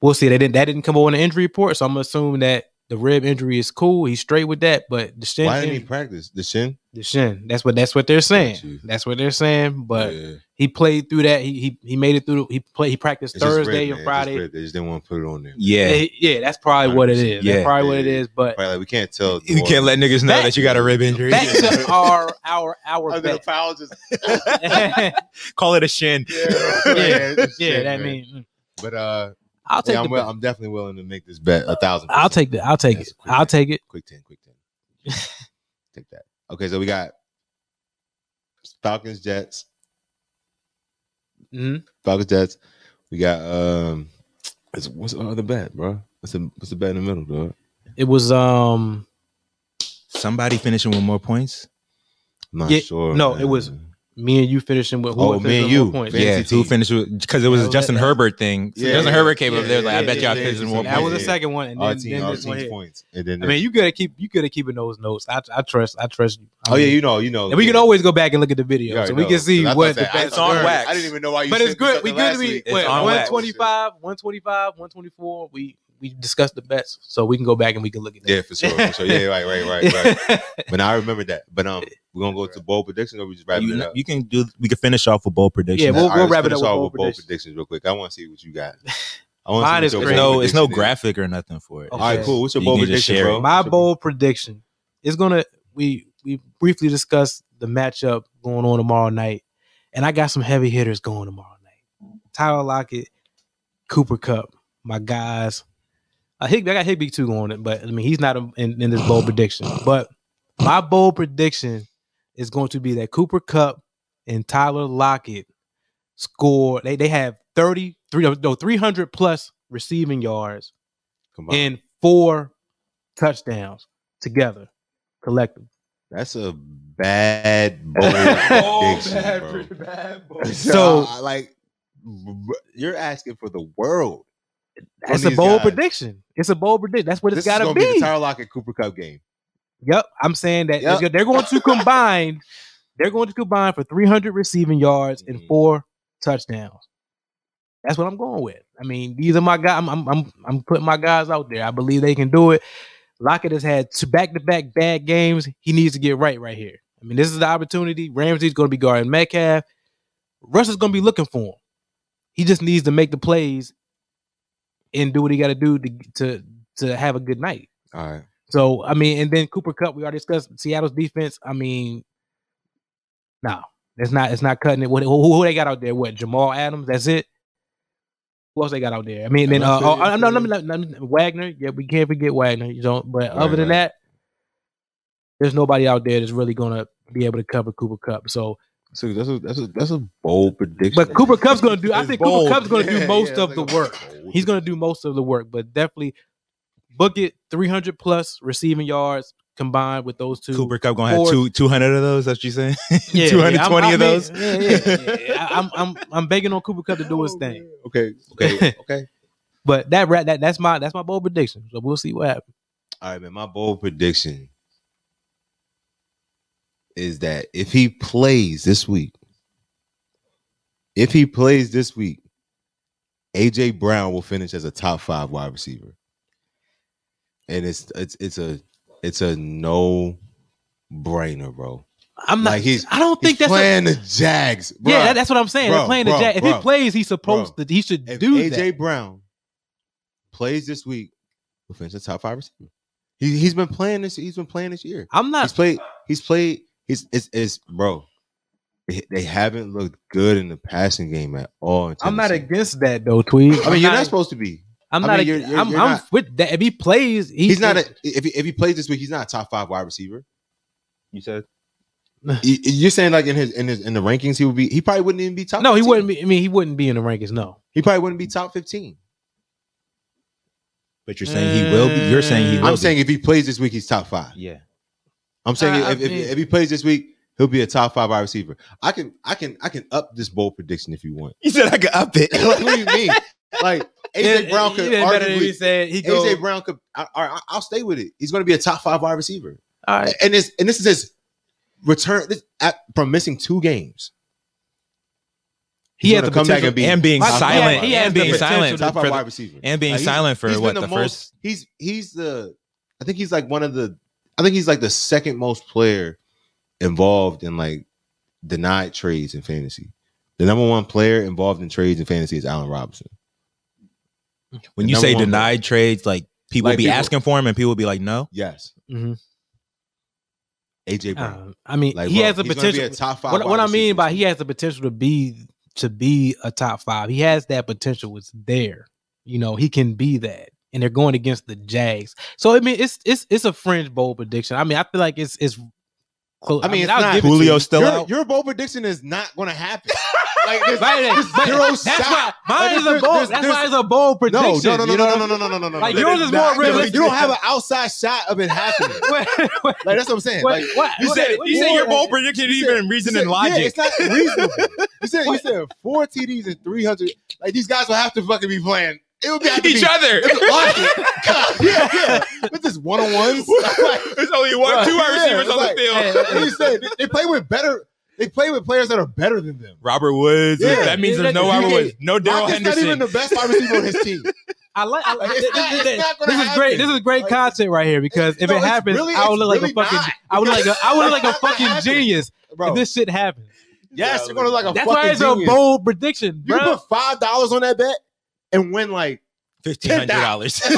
we'll see. They didn't that didn't come on the injury report, so I'm assuming that the rib injury is cool. He's straight with that, but the shin, why didn't he practice the shin? the shin. That's what that's what they're saying. That's what they're saying. But Yeah. he played through that. He he, he made it through. He played. He practiced It's just Thursday ripped, man. and It's just Friday. They just didn't want to put it on there. Yeah. Yeah, yeah, that's probably what it is. Yeah. that's probably what it is. But like we can't tell. You can't let niggas know Back- that you got a rib injury. back to our our our Under the bet. foul, just Call it a shin. yeah, it's yeah, shit, that man. mean mm. But uh, I'll take yeah, I'm, will. I'm definitely willing to make this bet a thousand. I'll take that. I'll take That's it. quick I'll ten. take it. quick ten, quick ten. take that. Okay, so we got Falcons, Jets, Mhm. Falcons, Jets. We got um, what's, what's the other bet, bro? What's the what's the bet in the middle, dog? It was um Somebody finishing with more points. I'm not Yeah, sure. no, it was- man. Me and you finishing with who Oh, me and you. points. Fantasy yeah, who team. finished with because it was That a Justin that- Herbert thing. So Yeah, Justin yeah, Herbert came yeah, up there like, I bet y'all yeah, finishing yeah, more yeah. That was the yeah. second one, and Our then, team, then our this one points, and then I mean, you gotta keep you gotta keep in those notes. I I trust I trust you. I oh yeah, you know, you know, and we can always go back and look at the video, already so we can see what thought the that- I best on wax. I didn't even know why you. But it's good. We good to last be week. what, It's on wax. 125, 125, 124. We we discussed the bets, so we can go back and we can look at that. Yeah, for sure, for sure. Yeah, right, right, right, right. But now I remember that. But um, we're gonna go to bold prediction, or we just wrap it up. you can do. We can finish off with bold predictions. Yeah, we'll- All right, let's wrap it up with off bold bold predictions. predictions real quick. I want to see what you got. I wanna see is what your great. There's bold no, it's no prediction is. graphic or nothing for it. Okay. All right, cool. What's your You bold prediction, bro? My What's your- bold prediction is gonna we we briefly discussed the matchup going on tomorrow night, and I got some heavy hitters going tomorrow night. Tyler Lockett, Cooper Kupp, my guys. Uh, Higbee, I got Higbee too on it, but I mean he's not in, in this bold prediction. But my bold prediction is going to be that Cooper Kupp and Tyler Lockett score. They they have 33 no 300 plus receiving yards Come on. and four touchdowns together collectively. That's a bad bold prediction, bro. So- uh, like, you're asking for the world. That's a bold guys. prediction. It's a bold prediction. That's what it's got to be. be the Tyler Lockett Cooper Kupp game. yep, I'm saying that Yep. they're going to combine. they're going to combine for 300 receiving yards and Mhm. four touchdowns. That's what I'm going with. I mean, these are my guys. I'm, I'm, I'm, I'm putting my guys out there. I believe they can do it. Lockett has had two back-to-back bad games. He needs to get right right here. I mean, this is the opportunity. Ramsey's going to be guarding Metcalf. Russ is going to be looking for him. He just needs to make the plays and do what he got to do to to to have a good night. All right. So I mean, and then Cooper Kupp, we already discussed Seattle's defense. I mean, no, it's not. It's not cutting it. What who, who they got out there? What Jamal Adams? That's it. Who else they got out there? I mean, then uh, oh, uh, no, me, let me- Wagner. Yeah, we can't forget Wagner. You don't. but other than that, there's nobody out there that's really gonna be able to cover Cooper Kupp. So So that's a that's a that's a bold prediction. But Cooper Kupp's gonna do. I think bold. Cooper Kupp's gonna Yeah, do most yeah, of the work. bold He's gonna do most of the work, but definitely book it 300 plus receiving yards combined with those two. Cooper Kupp gonna have two 200 of those. That's what you saying? Yeah, two yeah, hundred I'm- twenty I of those. Yeah, yeah, yeah. I- I'm I'm I'm begging on Cooper Kupp to do his oh, thing. Okay, okay, okay. But that that that's my that's my bold prediction. So we'll see what happens. All right, man. My bold prediction is that if he plays this week, if he plays this week, AJ Brown will finish as a top five wide receiver. And it's it's it's a it's a no brainer, bro. I'm not. Like, he's- I don't think that's. A, playing the Jags. yeah, that- that's what I'm saying. They're Bro, playing bro, the Jack. If bro, he plays, he's supposed bro. to. He should if do AJ that. Brown plays this week, he'll finish the top five receiver. He he's been playing this. He's been playing this year. I'm not. He's played. He's played. He's it's, it's bro. They, they haven't looked good in the passing game at all. I'm not against that though, Tweez. I mean, I'm you're not, not supposed to be. I'm I not. mean, ag- you're- you're- I'm, you're I'm not- with that. If he plays, he, He's not a. If he, if he plays this week, he's not a top five wide receiver. You said. You- You're saying like in his in his in the rankings, he would be. He probably wouldn't even be top. No, he wouldn't be. I mean, he wouldn't be in the rankings. No. He probably wouldn't be top fifteen. But you're saying he will be. You're saying he will. I'm be. saying if he plays this week, he's top five. yeah. I'm saying Uh, if, if, if he plays this week, he'll be a top five wide receiver. I can I can I can up this bold prediction if you want. You said I could up it. like, what do you mean? Like AJ Brown could arguably. said. He goes. AJ Brown could. I, I, I'll stay with it. He's going to be a top five wide receiver, All right. and this and this is his return this, at, from missing two games. He He's has gonna come back and be and being Like, he silent. had- he has and being silent top for five the- wide receiver and being Like, silent for what been the, most- first. He's he's the. I think he's like one of the. I think he's like the second most player involved in like denied trades in fantasy. The number one player involved in trades in fantasy is Allen Robinson. When you say one denied trades, like people Like be people- asking for him, and people be like, no. Yes, Mhm. AJ Brown. Uh, I mean, Like, he bro, has the he's be potential. a top five. What, what I mean by he has the potential to be to be a top five. He has that potential. It's there. You know, he can be that. And they're going against the Jags. So I mean, it's it's it's a fringe bold prediction. I mean, I feel like it's it's close. I mean, it's I'll not- give Julio you. still your, out. your bold prediction is not going to happen. like there's, Right, there's zero that's shot. why mine Like, is a there's- bold. there's- That's there's- why it's a bold prediction. no, no, no, you no, know? no, no, no, no, no, no. Like, no. yours is Nah, more you realistic. You don't have an outside shot of it happening. Wait, wait, Like that's what I'm saying. wait, Like what? You What- said what- you said your what- bold prediction you even said- reason you and logic. Yeah, it's not reasonable. You said you said four TDs and three hundred. Like these guys will have to fucking be playing. It would be Each be, other. It's like, God, yeah, yeah. It's just one on ones. There's only one, two wide receivers on the field. Like you said, they- they play with better. They play with players that are better than them. Robert Woods. Yeah. That means there's no You Robert get- Woods, no Darrell Rocket's not even Henderson. the best wide receiver on his team. I like. I like Like, it's this, not- this- it's this- not this is great. This is great Like, content right here because if no, it happens, really- I would it's look like really a fucking. I would like a. I would look like a fucking gonna genius Bro, if this shit happens. yes, you're gonna look like a That's fucking why it's genius. a bold prediction, You bro. put five dollars on that bet and win like Fifteen hundred dollars. ten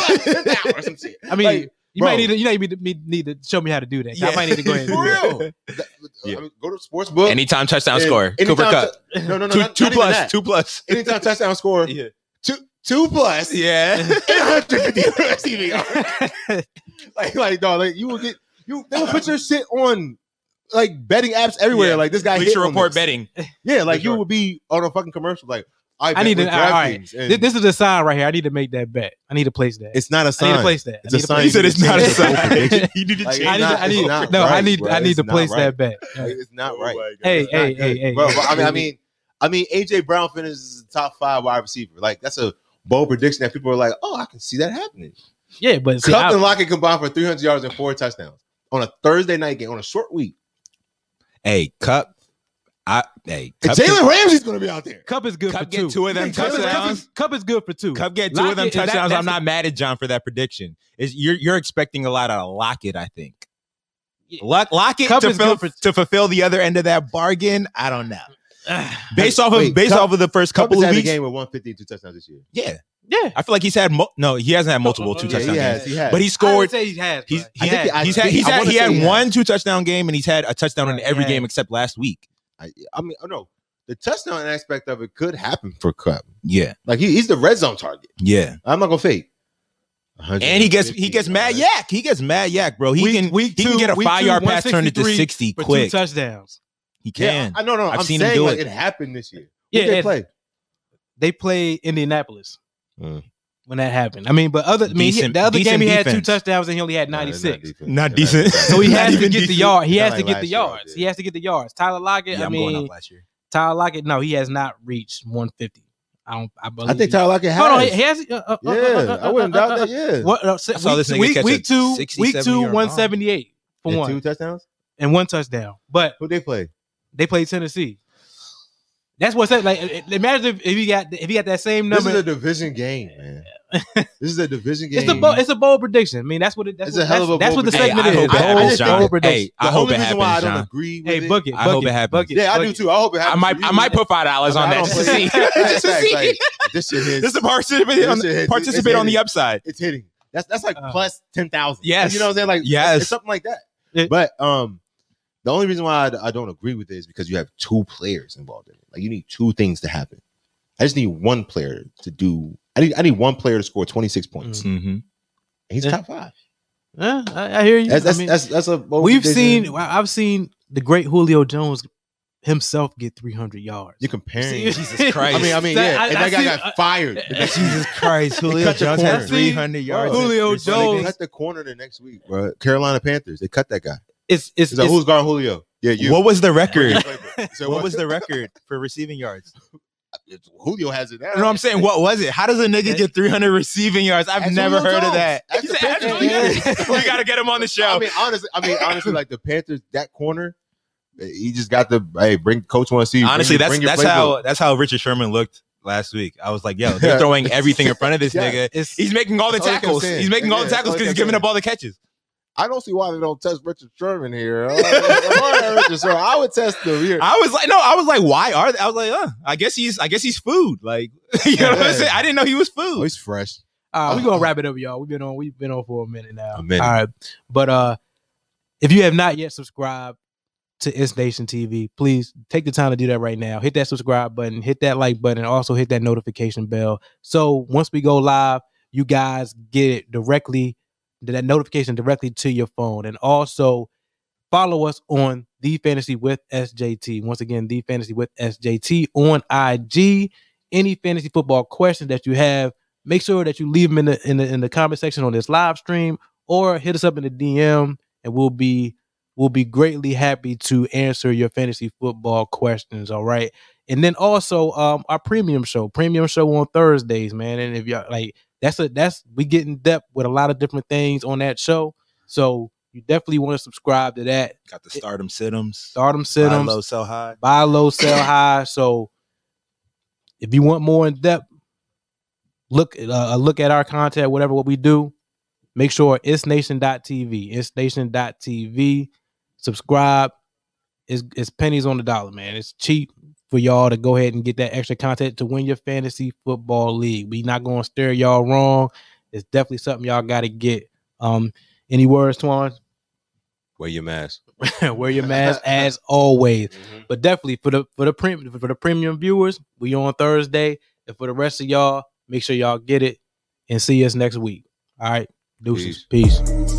dollars or some shit. I mean, Like, you might need to. You know, you need to, need to show me how to do that. Yeah. I might need to go ahead. And For real. That- Yeah. I mean, go to the sports book. Anytime touchdown and score. Cooper anytime Kupp. tou- no, no, no. Two, not, two not even plus. that. Two plus. Anytime touchdown score. Yeah. Two, two plus. Yeah. 850 receiving like, like, dog, like you will get you. They will put your shit on like betting apps everywhere. Yeah. Like this guy. hit Bleacher Report this. betting. Yeah, like Bleacher you would be on a fucking commercial. Like I, I need to. All right, This, this is a sign right here. I need to make that bet. I need to place that. it's not a I sign. need to place that. It's I a need to sign. place He said it's not a change the whole sign. You need to Like, change I need, not- to, I it's need, not no, I need. I need to place that bet. It's not right. Hey, hey, hey, hey, bro. I mean, I mean, I mean, AJ Brown finishes the top five wide receiver. Like that's a bold prediction that people are like, oh, I can see that happening. Yeah, but see, Kupp I, and Lockett combined for 300 yards and four touchdowns on a Thursday night game on a short week. Hey, Kupp. I hey, And Kupp Jalen Ramsey's going to be out there. Kupp is good Kupp for get two. two of them Kupp is, Kupp, touchdowns. is, Kupp is good for two. Kupp get two of them Lockett, that- touchdowns. that's I'm not mad at John for that prediction. Is you're you're expecting a lot out of Lockett, I think. Lock, Lockett Kupp to, fill, for- to fulfill the other end of that bargain. I don't know. Based off of Wait, based Kupp- off of the first couple has of had a weeks, game with 150 and two touchdowns this year. yeah, yeah. I feel like he's had mo- no, he hasn't had multiple oh, two Yeah, touchdown he games, has. He has. but he scored. would say he has. He's bro. he I think had, he- I he's had he's had he had one two touchdown game and he's had a touchdown in every yeah. game except last week. I, I mean, oh no, the touchdown aspect of it could happen for Kupp. Yeah, Like he, he's the red zone target. yeah, I'm not gonna fake. and he gets he gets mad YAC. He gets mad YAC, bro. He Week- can week he can get a five two, yard pass turned into 163 sixty for quick. two touchdowns. He can. Yeah, I know. No, I've I'm seen him do like it. it happened this year. Yeah, they play. they play Indianapolis Mm. When that happened. I mean, but other I mean, he- Decent- the other game decent he had two touchdowns and he only had ninety six. ninety it's not six. Not decent. So he has to get the decent. yard. He Not has like to get last the year, yards. He has to get the yards. Tyler Lockett. Yeah, I I'm going mean, last year. Tyler Lockett. No, he has not reached one fifty. I don't. I believe. I think Tyler Lockett has. Hold on, he he has. Uh, uh, uh, yeah, uh, uh, I wouldn't uh, doubt uh, that. Yeah. What? Uh, so I saw week, this nigga week, catch week two, 60, week two, 70-yard one bomb. seventy eight for And one two touchdowns. and one touchdown. But Who they play? they played Tennessee. That's what's that like. uh, Imagine if, if he got if he got that same number. This number. is a division game, man. This is a division game. it's a bold, it's a bold prediction. I mean, that's what it. That's It's what, a hell of a that's, that's what the prediction. segment Hey, I is. hope it Bold- happens, bold prediction. Hey, I the hope only it reason why I don't John. agree with Hey, it. book it. I hope it it, happens. book it, Yeah, I do too. I hope it I happens. might, I might put five dollars on that just to see. Just to see. this shit hits. Just to participate This on, shit participate on the upside. it's hitting. That's that's like Uh, plus ten thousand. yes. you know what I'm saying? Like Yes. it's something like that. But um, the only reason why I, I don't agree with it is because you have two players involved in it. Like you need two things to happen. I just need one player to do. I need I need one player to score 26 points. Mm. Mm-hmm. He's Yeah. top five. Yeah, I, I hear you. That's that's, I mean, that's, that's a bold we've prediction. seen. I've seen the great Julio Jones himself get 300 yards. You're comparing. See- Jesus Christ. I mean, I mean, That- yeah, I- and I that guy see- got I- fired. Jesus Christ, Julio Jones had 300 yards. Julio in three Jones. cut the corner the next week, bro. Carolina Panthers. They cut that guy. It's it's, He's like, it's who's guarding Julio? Yeah, you. What was the record? So what was the record for receiving yards? It's- Julio has it now. No, I'm saying, what was it? How does a nigga get 300 receiving yards? I've Ask never Julio heard of that. Ask He the said, Panthers. "Absolutely." we gotta get him on the show. I mean, honestly, I mean, honestly, like the Panthers, that corner, he just got the hey, bring coach want to see. you. Bring Honestly, your- that's bring your that's playbook. how that's how Richard Sherman looked last week. I was like, yo, they're throwing everything in front of this Yeah. nigga. He's making all the That's all he kept tackles. saying. He's making all the Yeah, tackles that's all because he's kept giving saying. up all the catches. I don't see why they don't test Richard Sherman here. Uh, Richard Sherman? I would test him here. I was like, no, I was like, why are they? I was like, uh, I guess he's, I guess he's food. Like, you know what I'm Yeah. saying? I didn't know he was Oh, food. he's fresh. All right, we're gonna wrap it up, y'all. We've been on. We've been on for a minute now. A minute. All right, but uh, if you have not yet subscribed to It's Nation TV, please take the time to do that right now. Hit that subscribe button, hit that like button, and also hit that notification bell. So once we go live, you guys get it directly, that notification directly to your phone, and also follow us on the Fantasy with SJT. Once again, the Fantasy with SJT on IG. Any fantasy football questions that you have make sure that you leave them in the in the in the comment section on this live stream or hit us up in the DM and we'll be we'll be greatly happy to answer your fantasy football questions all right and then also um our premium show premium show on Thursdays man and if y'all like that's a that's we get in depth with a lot of different things on that show so you definitely want to subscribe to that Got the stardom situms. stardom situms. Buy low, sell high. buy low, sell high. So if you want more in depth, look uh, look at our content, whatever what we do. Make sure it's nation.tv, it's nation.tv. Subscribe. It's, it's pennies on the dollar, man. It's cheap for y'all to go ahead and get that extra content to win your fantasy football league. We not going to steer y'all wrong. It's definitely something y'all got to get. Um, any words, Twan? Wear your mask. Wear your mask as always. But definitely for the for the premium for the premium viewers, we on Thursday. And for the rest of y'all, make sure y'all get it and see us next week. All right. Deuces. Peace.